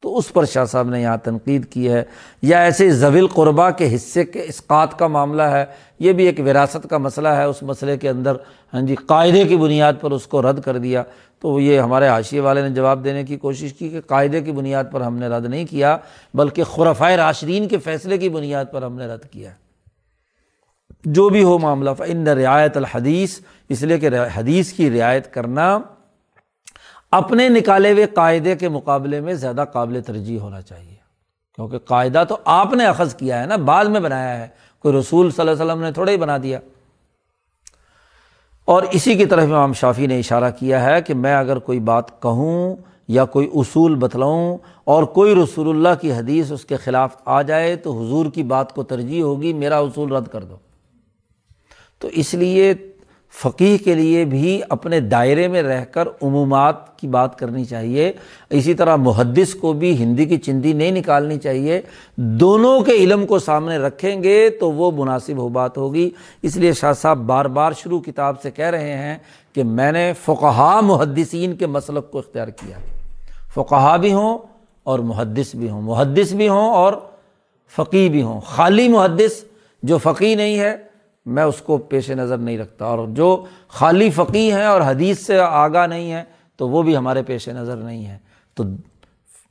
S1: تو اس پر شاہ صاحب نے یہاں تنقید کی ہے۔ یا ایسے زویل قربا کے حصے کے اسقات کا معاملہ ہے، یہ بھی ایک وراثت کا مسئلہ ہے۔ اس مسئلے کے اندر ہاں جی قاعدے کی بنیاد پر اس کو رد کر دیا۔ تو یہ ہمارے حاشیے والے نے جواب دینے کی کوشش کی کہ قاعدے کی بنیاد پر ہم نے رد نہیں کیا، بلکہ خرفۂ راشدین کے فیصلے کی بنیاد پر ہم نے رد کیا۔ جو بھی ہو معاملہ ان رعایت الحدیث اس لیے کہ حدیث کی رعایت کرنا اپنے نکالے ہوئے قاعدے کے مقابلے میں زیادہ قابل ترجیح ہونا چاہیے۔ کیونکہ قاعدہ تو آپ نے اخذ کیا ہے نا، بعد میں بنایا ہے۔ کوئی رسول صلی اللہ علیہ وسلم نے تھوڑا ہی بنا دیا۔ اور اسی کی طرف امام شافی نے اشارہ کیا ہے کہ میں اگر کوئی بات کہوں یا کوئی اصول بتلاؤں اور کوئی رسول اللہ کی حدیث اس کے خلاف آ جائے تو حضور کی بات کو ترجیح ہوگی، میرا اصول رد کر دو۔ تو اس لیے فقیر کے لیے بھی اپنے دائرے میں رہ کر عمومات کی بات کرنی چاہیے۔ اسی طرح محدث کو بھی ہندی کی چندی نہیں نکالنی چاہیے۔ دونوں کے علم کو سامنے رکھیں گے تو وہ مناسب ہو بات ہوگی۔ اس لیے شاہ صاحب بار بار شروع کتاب سے کہہ رہے ہیں کہ میں نے فقہا محدثین کے مسلک کو اختیار کیا۔ فقہا بھی ہوں اور محدث بھی ہوں۔ محدث بھی ہوں اور فقی بھی ہوں۔ خالی محدث جو فقی نہیں ہے میں اس کو پیش نظر نہیں رکھتا۔ اور جو خالی فقی ہیں اور حدیث سے آگاہ نہیں ہے تو وہ بھی ہمارے پیش نظر نہیں ہے تو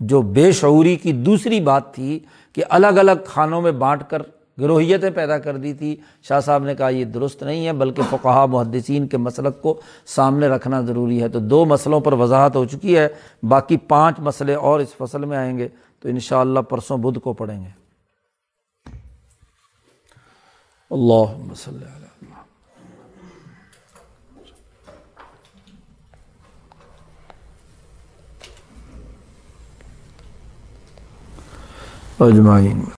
S1: جو بے شعوری کی دوسری بات تھی کہ الگ الگ خانوں میں بانٹ کر گروہیتیں پیدا کر دی تھی، شاہ صاحب نے کہا یہ درست نہیں ہے، بلکہ فقہ محدثین کے مسلک کو سامنے رکھنا ضروری ہے۔ تو دو مسئلوں پر وضاحت ہو چکی ہے، باقی پانچ مسئلے اور اس فصل میں آئیں گے۔ تو انشاءاللہ پرسوں بدھ کو پڑھیں گے۔ اللهم اللہ مسلم اجمعین.